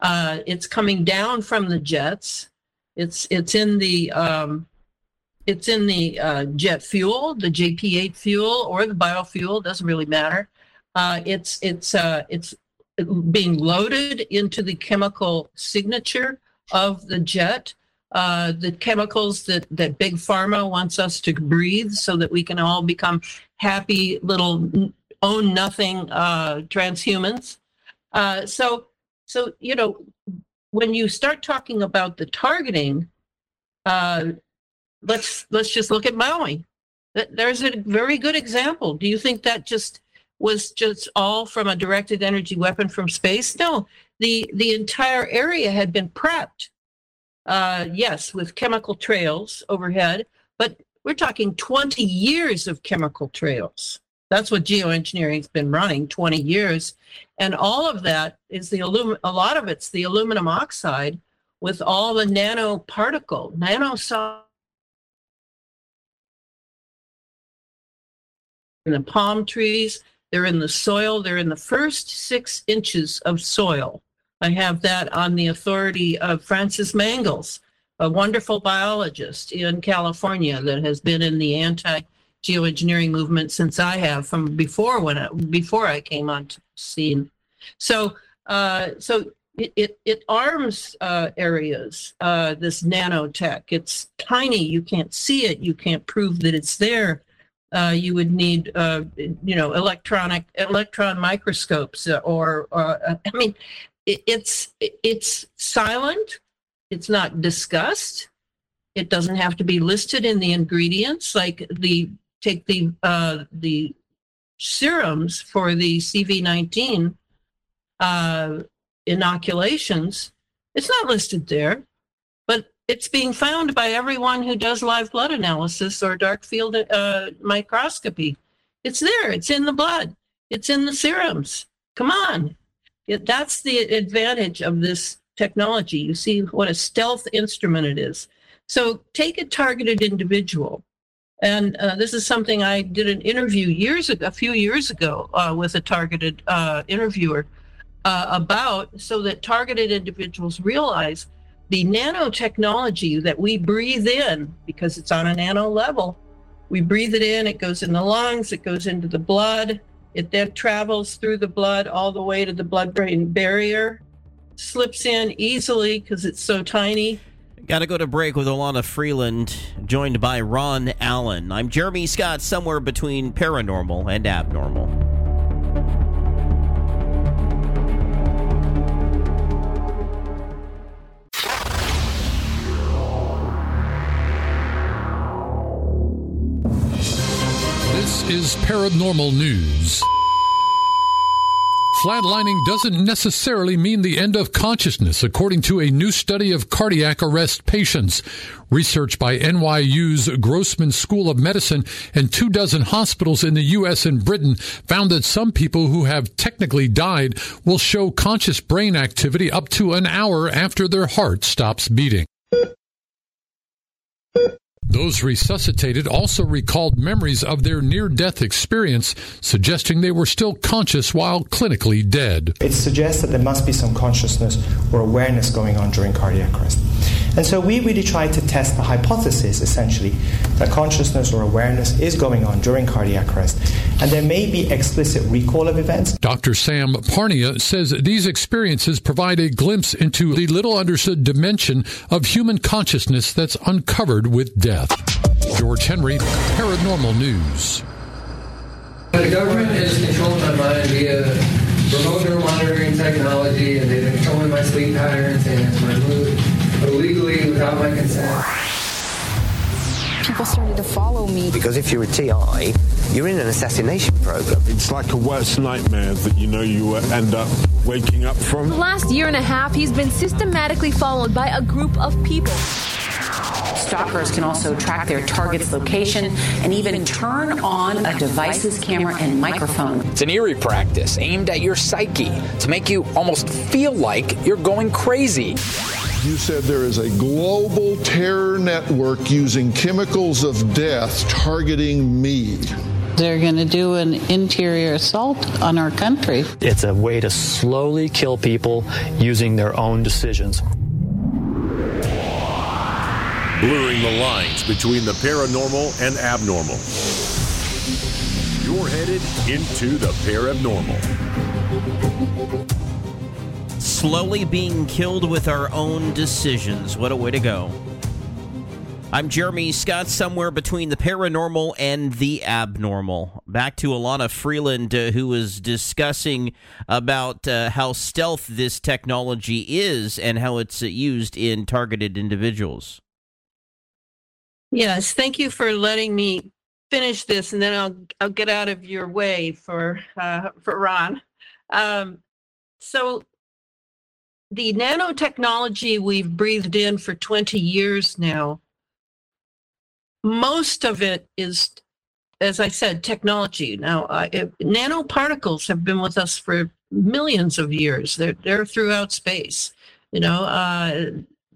Uh, it's coming down from the jets. It's it's in the um, it's in the uh, jet fuel, the JP8 fuel, or the biofuel. Doesn't really matter. Uh, it's it's uh, it's being loaded into the chemical signature of the jet. Uh, the chemicals that, that big pharma wants us to breathe so that we can all become happy little own nothing uh, transhumans. Uh, so, so you know, when you start talking about the targeting, uh, let's let's just look at Maui. There's a very good example. Do you think that just was just all from a directed energy weapon from space. No, the the entire area had been prepped. Uh, yes, with chemical trails overhead, but we're talking 20 years of chemical trails. That's what geoengineering's been running 20 years, and all of that is the alum. A lot of it's the aluminum oxide with all the nanoparticle, nano in the palm trees, they're in the soil. They're in the first six inches of soil. I have that on the authority of Francis Mangels, a wonderful biologist in California that has been in the anti geoengineering movement since I have from before when I, before I came on scene. So uh, so it, it, it arms uh, areas, uh, this nanotech. It's tiny. You can't see it. You can't prove that it's there uh, you would need, uh, you know, electronic electron microscopes, or, or uh, I mean, it, it's it's silent. It's not discussed. It doesn't have to be listed in the ingredients. Like the take the uh, the serums for the CV19 uh, inoculations. It's not listed there it's being found by everyone who does live blood analysis or dark field uh, microscopy. It's there. It's in the blood. It's in the serums. Come on. That's the advantage of this technology. You see what a stealth instrument it is. So take a targeted individual. And uh, this is something I did an interview years ago, a few years ago, uh, with a targeted uh, interviewer uh, about, so that targeted individuals realize the nanotechnology that we breathe in, because it's on a nano level. We breathe it in, it goes in the lungs, it goes into the blood, it then travels through the blood all the way to the blood brain barrier, slips in easily because it's so tiny. Got to go to break with Elana Freeland, joined by Ron Alan. I'm Jeremy Scott, somewhere between paranormal and abnormal. Is Paranormal News. Flatlining doesn't necessarily mean the end of consciousness, according to a new study of cardiac arrest patients. Research by NYU's Grossman School of Medicine and two dozen hospitals in the U.S. and Britain found that some people who have technically died will show conscious brain activity up to an hour after their heart stops beating. Those resuscitated also recalled memories of their near death experience, suggesting they were still conscious while clinically dead. It suggests that there must be some consciousness or awareness going on during cardiac arrest. And so we really tried to test the hypothesis, essentially, that consciousness or awareness is going on during cardiac arrest, and there may be explicit recall of events. Dr. Sam Parnia says these experiences provide a glimpse into the little understood dimension of human consciousness that's uncovered with death. George Henry, Paranormal News. The government is controlling my mind via remote monitoring technology, and they've been controlling my sleep patterns and my mood illegally without my consent. People started to follow me. Because if you're a TI, you're in an assassination program. It's like a worst nightmare that you know you end up waking up from. The last year and a half, he's been systematically followed by a group of people. Stalkers can also track their target's location and even turn on a device's camera and microphone. It's an eerie practice aimed at your psyche to make you almost feel like you're going crazy. You said there is a global terror network using chemicals of death targeting me. They're going to do an interior assault on our country. It's a way to slowly kill people using their own decisions blurring the lines between the paranormal and abnormal. You're headed into the paranormal. Slowly being killed with our own decisions. What a way to go. I'm Jeremy Scott, somewhere between the paranormal and the abnormal. Back to Elana Freeland, uh, who was discussing about uh, how stealth this technology is and how it's uh, used in targeted individuals. Yes, thank you for letting me finish this, and then I'll I'll get out of your way for uh, for Ron. Um, so the nanotechnology we've breathed in for 20 years now, most of it is, as I said, technology. Now, uh, it, nanoparticles have been with us for millions of years. They're they're throughout space, you know. Uh,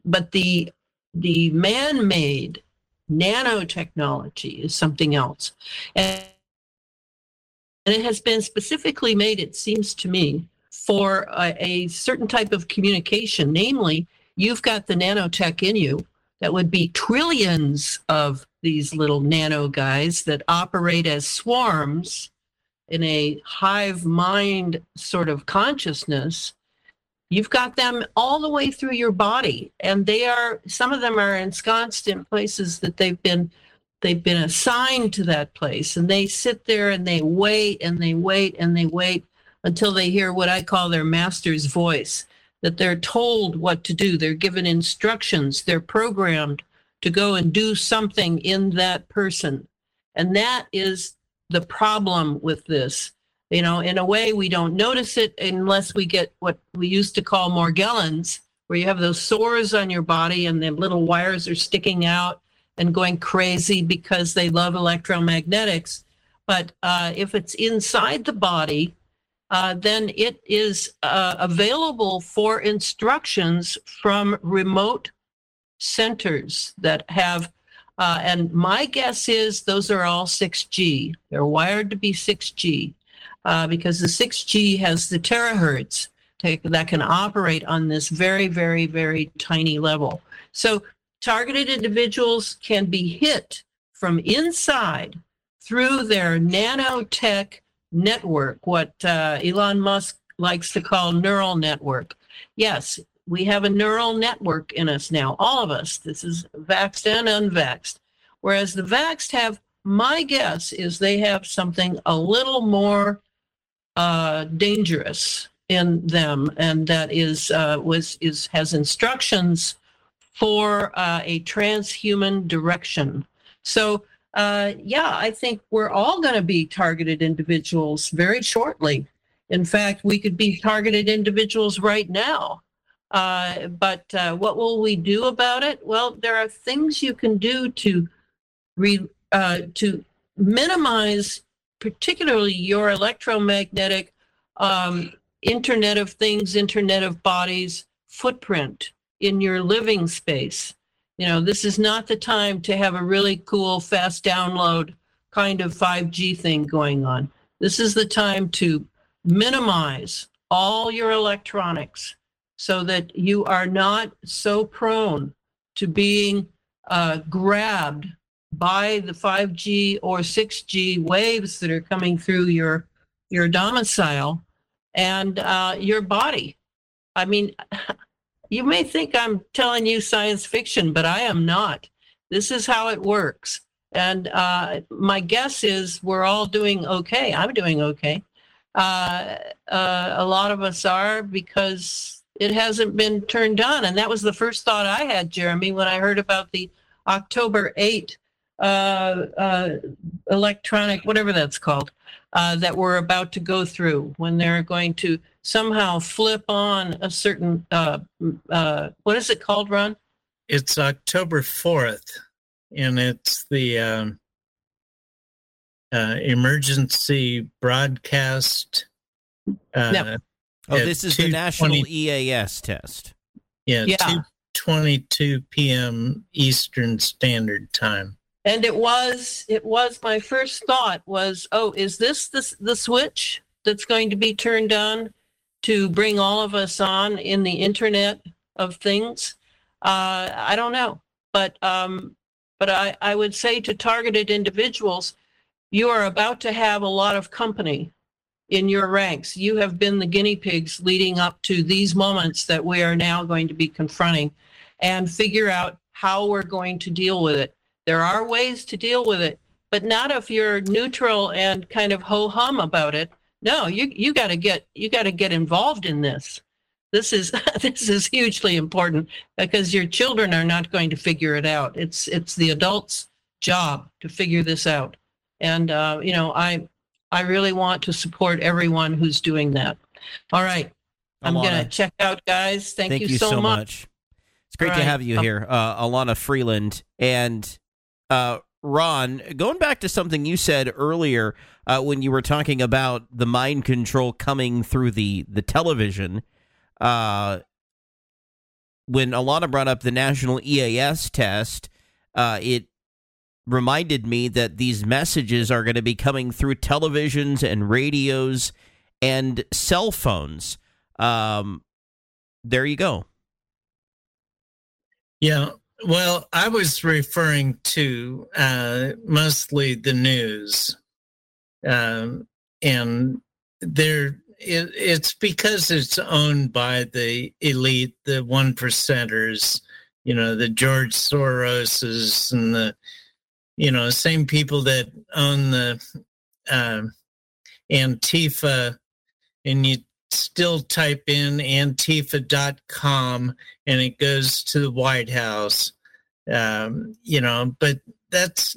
but the the man-made nanotechnology is something else. And, and it has been specifically made, it seems to me, for a, a certain type of communication. Namely, you've got the nanotech in you that would be trillions of these little nano guys that operate as swarms in a hive mind sort of consciousness You've got them all the way through your body, and they are some of them are ensconced in places that they've been they've been assigned to that place, and they sit there and they wait and they wait and they wait until they hear what I call their master's voice. That they're told what to do, they're given instructions, they're programmed to go and do something in that person, and that is the problem with this you know, in a way, we don't notice it unless we get what we used to call Morgellons, where you have those sores on your body and the little wires are sticking out and going crazy because they love electromagnetics. But uh, if it's inside the body, uh, then it is uh, available for instructions from remote centers that have. Uh, and my guess is those are all 6G. They're wired to be 6G uh, because the 6G has the terahertz that can operate on this very, very, very tiny level. So targeted individuals can be hit from inside through their nanotech network, what uh, Elon Musk likes to call neural network. Yes, we have a neural network in us now, all of us. This is vaxxed and unvaxxed. Whereas the vaxxed have, my guess is they have something a little more uh, dangerous in them, and that is uh, was is has instructions for uh, a transhuman direction. So uh, yeah, I think we're all going to be targeted individuals very shortly. In fact, we could be targeted individuals right now. Uh, but uh, what will we do about it? Well, there are things you can do to re, uh, to minimize, particularly your electromagnetic um, Internet of Things, Internet of Bodies footprint in your living space. You know, this is not the time to have a really cool, fast download kind of 5G thing going on. This is the time to minimize all your electronics so that you are not so prone to being uh, grabbed by the 5G or 6G waves that are coming through your your domicile and uh, your body. I mean, *laughs* you may think I'm telling you science fiction, but I am not. This is how it works. And uh, my guess is we're all doing okay. I'm doing okay. Uh, uh, a lot of us are because it hasn't been turned on. And that was the first thought I had, Jeremy, when I heard about the October 8 uh, uh, electronic, whatever that's called, uh, that we're about to go through when they're going to somehow flip on a certain uh, uh, what is it called, Ron? It's October fourth, and it's the um, uh, emergency broadcast. Uh, no. Oh, this is the national EAS test. Yeah, yeah. 2:22 p.m. Eastern Standard Time. And it was it was my first thought was, oh, is this the the switch that's going to be turned on? To bring all of us on in the Internet of Things? Uh, I don't know, but um, but I, I would say to targeted individuals, you are about to have a lot of company in your ranks. You have been the guinea pigs leading up to these moments that we are now going to be confronting, and figure out how we're going to deal with it. There are ways to deal with it, but not if you're neutral and kind of ho hum about it no you you got to get you got to get involved in this. This is *laughs* this is hugely important because your children are not going to figure it out. It's it's the adults job to figure this out. And uh, you know i i really want to support everyone who's doing that. All right. I'm Elana. gonna check out guys. Thank, thank you, you, so, much. much. it's great to have you um, here uh, elana freeland. And uh, ron going back to something you said earlier uh, when you were talking about the mind control coming through the the television. Uh, when Elana brought up the national EAS test, uh, it reminded me that these messages are going to be coming through televisions and radios and cell phones. Um, there you go. Yeah. Well, I was referring to uh, mostly the news um, and there it, it's because it's owned by the elite, the one percenters, you know, the George Soroses and the, you know, same people that own the uh, Antifa, and you still type in antifa.com and it goes to the White House. Um, you know, but that's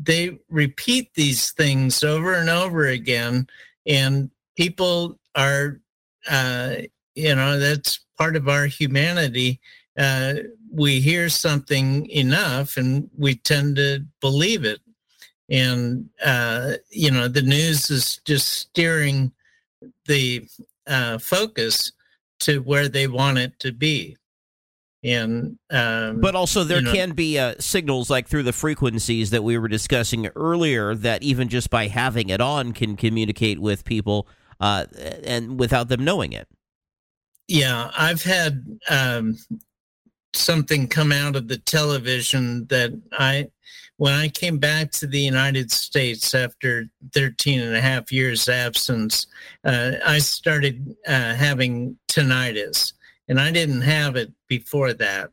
they repeat these things over and over again, and people are, uh, you know, that's part of our humanity. Uh, we hear something enough, and we tend to believe it. And uh, you know, the news is just steering the uh, focus to where they want it to be. And um, but also there you know, can be uh, signals like through the frequencies that we were discussing earlier that even just by having it on can communicate with people uh, and without them knowing it. Yeah, I've had um, something come out of the television that I, when I came back to the United States after 13 and a half years absence, uh, I started uh, having tinnitus. And I didn't have it before that.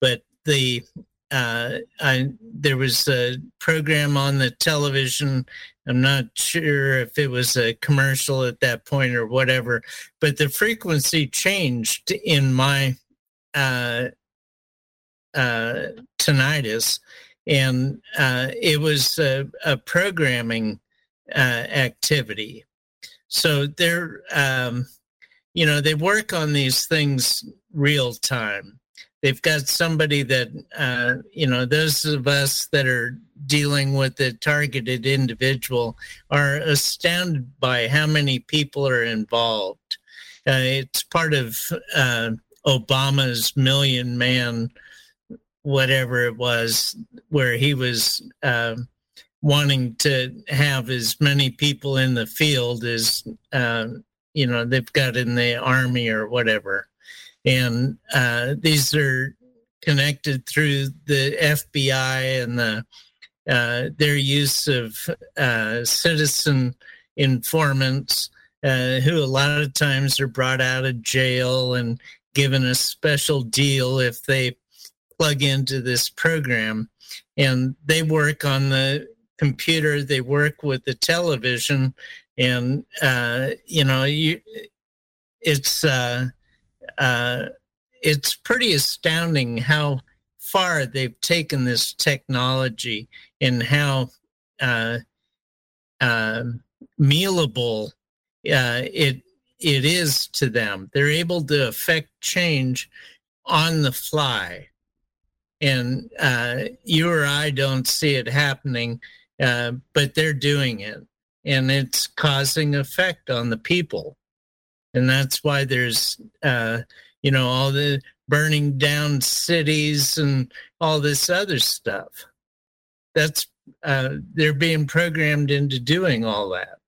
But the uh, I, there was a program on the television. I'm not sure if it was a commercial at that point or whatever, but the frequency changed in my uh, uh, tinnitus, and uh, it was a, a programming uh, activity. So they're, um, you know, they work on these things real time. They've got somebody that, uh, you know, those of us that are dealing with the targeted individual are astounded by how many people are involved. Uh, it's part of uh, Obama's million man whatever it was, where he was uh, wanting to have as many people in the field as uh, you know they've got in the army or whatever, and uh, these are connected through the FBI and the uh, their use of uh, citizen informants. Uh, who a lot of times are brought out of jail and given a special deal if they plug into this program and they work on the computer they work with the television and uh, you know you it's uh, uh, it's pretty astounding how far they've taken this technology and how uh, uh, mealable uh, it it is to them. They're able to affect change on the fly and uh, you or I don't see it happening, uh, but they're doing it, and it's causing effect on the people, and that's why there's, uh, you know, all the burning down cities and all this other stuff. That's uh, they're being programmed into doing all that.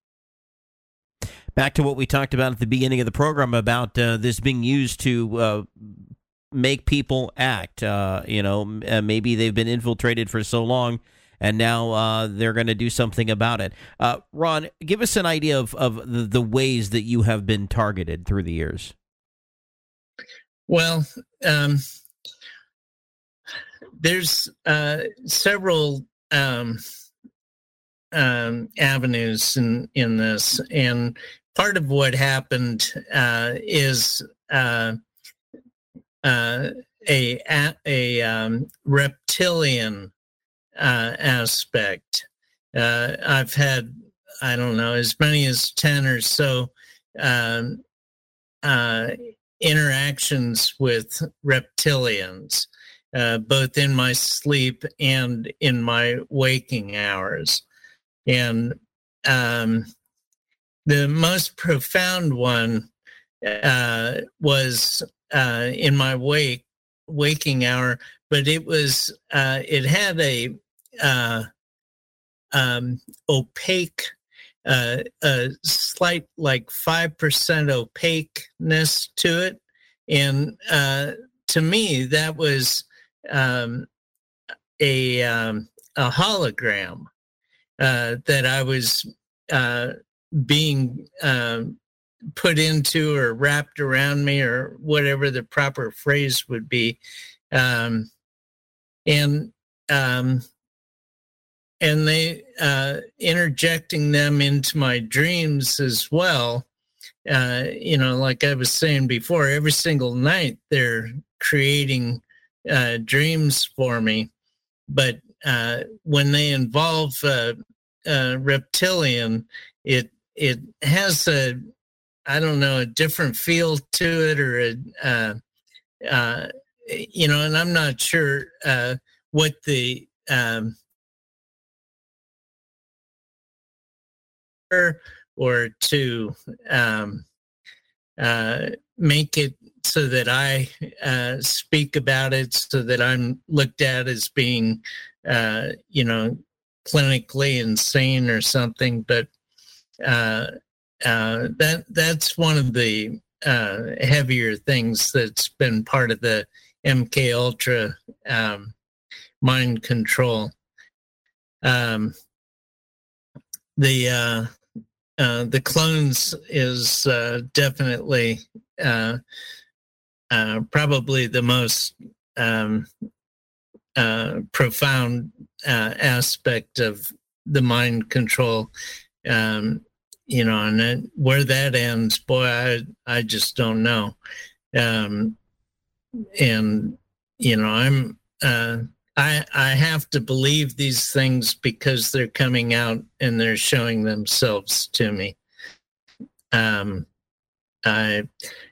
Back to what we talked about at the beginning of the program about uh, this being used to uh, make people act. Uh, you know, uh, maybe they've been infiltrated for so long, and now uh, they're going to do something about it. Uh, Ron, give us an idea of of the, the, ways that you have been targeted through the years. Well, um, there's uh, several um, um, avenues in in this, and part of what happened uh, is uh, a a um, reptilian uh, aspect. Uh, I've had I don't know as many as ten or so um, uh, interactions with reptilians, uh, both in my sleep and in my waking hours, and um, the most profound one uh, was uh, in my wake waking hour, but it was uh, it had a uh, um, opaque, uh, a slight like five percent opaqueness to it, and uh, to me that was um, a um, a hologram uh, that I was being um, put into or wrapped around me or whatever the proper phrase would be. Um, and um, and they uh, interjecting them into my dreams as well uh, you know like i was saying before every single night they're creating uh, dreams for me. But uh, when they involve uh, uh, reptilian it it has a I don't know, a different feel to it or a, uh, uh, you know, and I'm not sure uh, what the um, or to um, uh, make it so that I uh, speak about it, so that I'm looked at as being, uh, you know, clinically insane or something. But uh, that that's one of the uh, heavier things that's been part of the MK Ultra um, mind control. Um, the uh, uh, the clones is uh, definitely probably the most um, profound aspect of the mind control. Um, you know, and where that ends, boy, I I just don't know. Um, and you know, I'm uh, I I have to believe these things because they're coming out and they're showing themselves to me. Um, I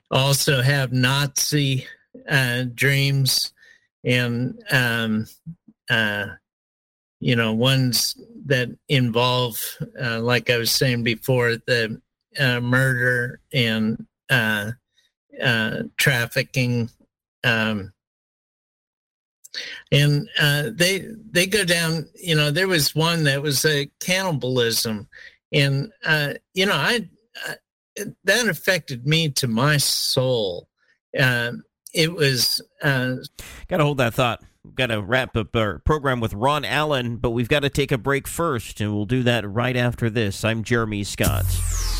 also have Nazi uh, dreams and um, uh, you know ones that involve, uh, like I was saying before, the uh, murder and uh, uh, trafficking. Um, and uh, they they go down. You know, there was one that was a cannibalism, and uh, you know, I uh, that affected me to my soul. It was got to hold that thought. We've got to wrap up our program with Ron Alan, but we've got to take a break first, and we'll do that right after this. I'm Jeremy Scott.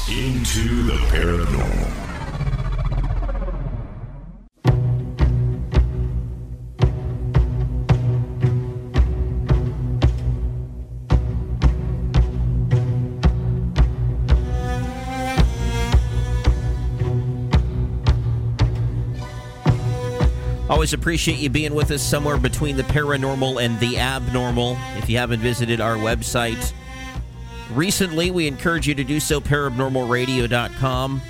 Into the paranormal. Always appreciate you being with us somewhere between the paranormal and the abnormal. If you haven't visited our website recently, we encourage you to do so, paranormalradio.com.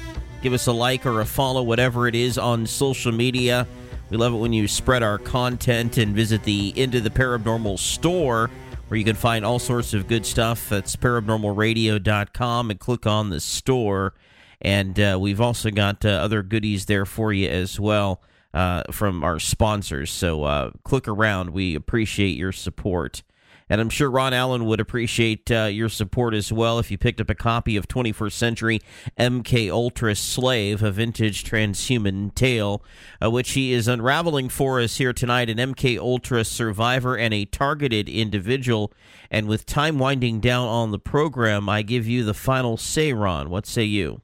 Give us a like or a follow, whatever it is, on social media. We love it when you spread our content and visit the Into the Paranormal store where you can find all sorts of good stuff. That's paranormalradio.com and click on the store. And uh, we've also got uh, other goodies there for you as well uh, from our sponsors. So uh, click around. We appreciate your support. And I'm sure Ron Alan would appreciate uh, your support as well if you picked up a copy of 21st Century MK Ultra Slave, a vintage transhuman tale, uh, which he is unraveling for us here tonight. An MK Ultra survivor and a targeted individual. And with time winding down on the program, I give you the final say, Ron. What say you?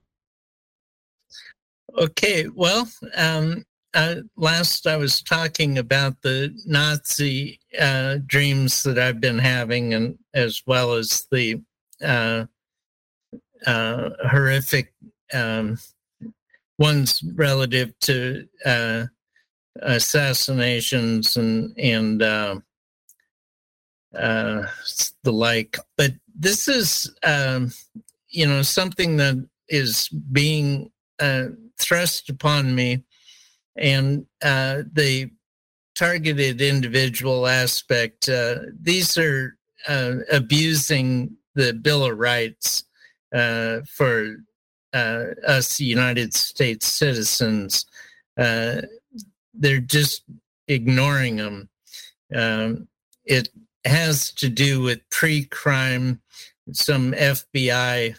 Okay, well, um, uh, last I was talking about the Nazi uh, dreams that I've been having, and as well as the uh, uh horrific um, ones relative to uh, assassinations and and uh, the like. But this is, um, you know, something that is being thrust upon me and uh, the targeted individual aspect, uh, these are uh, abusing the Bill of Rights uh, for uh, us United States citizens. Uh, they're just ignoring them. Um, it has to do with pre crime, some FBI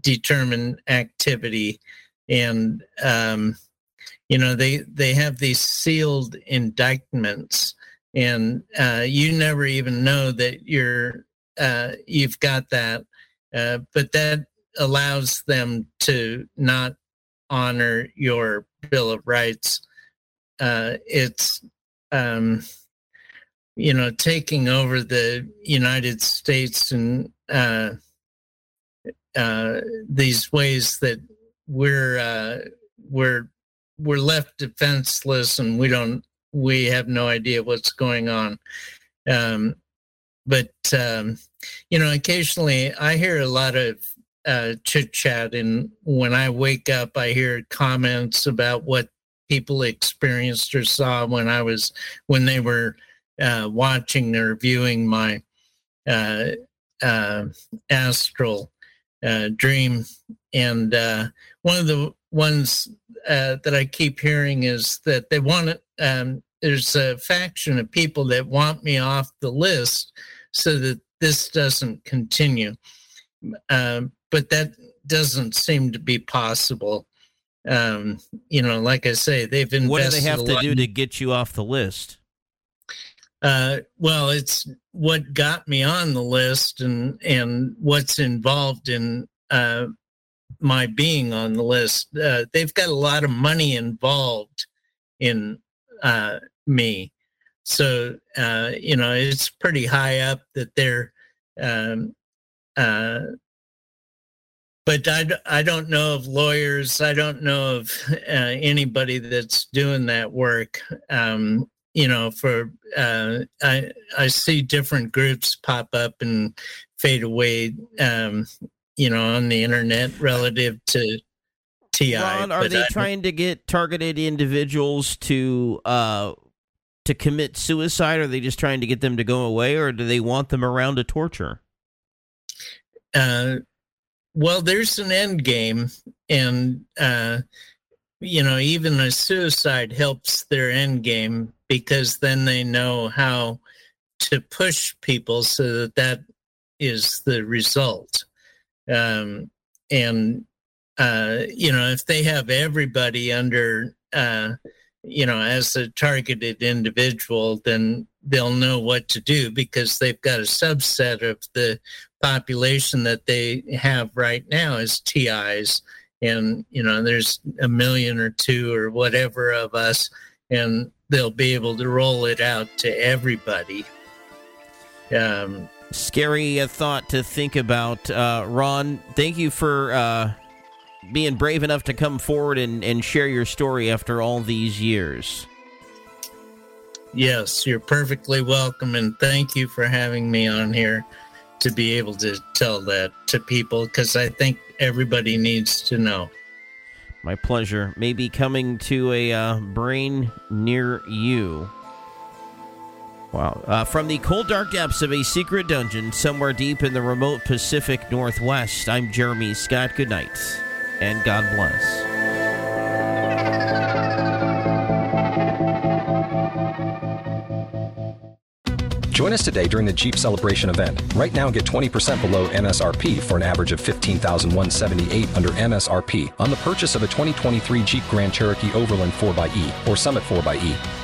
determined activity. And um, you know they they have these sealed indictments and uh, you never even know that you're uh, you've got that uh, but that allows them to not honor your bill of rights. Uh, it's um, you know taking over the united states and uh, uh, these ways that we're we're we're left defenseless and we don't we have no idea what's going on um, but um, you know occasionally i hear a lot of uh, chit chat and when i wake up i hear comments about what people experienced or saw when i was when they were uh, watching or viewing my uh, uh astral uh, dream. And uh, one of the ones uh, that I keep hearing is that they want um, there's a faction of people that want me off the list so that this doesn't continue. Um, but that doesn't seem to be possible. Um, you know, like I say, they've invested. What do they have to do to get you off the list? Uh, well, it's what got me on the list, and and what's involved in uh, my being on the list. Uh, they've got a lot of money involved in uh, me, so uh, you know it's pretty high up that they're. Um, uh, but I, I don't know of lawyers. I don't know of uh, anybody that's doing that work. Um, you know, for uh, I I see different groups pop up and fade away. Um, you know, on the internet relative to TI. Ron, are they trying to get targeted individuals to uh, to commit suicide? Or are they just trying to get them to go away, or do they want them around to torture? Uh, well, there's an end game, and uh, you know, even a suicide helps their end game because then they know how to push people so that that is the result. Um, and uh, you know, if they have everybody under, uh, you know, as a targeted individual, then they'll know what to do because they've got a subset of the population that they have right now as TIs. And, you know, there's a million or two or whatever of us, and they'll be able to roll it out to everybody. Um, Scary uh, thought to think about. Uh, Ron, thank you for uh, being brave enough to come forward and, and share your story after all these years. Yes, you're perfectly welcome, and thank you for having me on here to be able to tell that to people because I think everybody needs to know. My pleasure. Maybe coming to a uh, brain near you. Wow. Uh, from the cold, dark depths of a secret dungeon somewhere deep in the remote Pacific Northwest, I'm Jeremy Scott. Good night, and God bless. Join us today during the Jeep Celebration event. Right now, get 20% below MSRP for an average of 15178 under MSRP on the purchase of a 2023 Jeep Grand Cherokee Overland 4xE or Summit 4xE.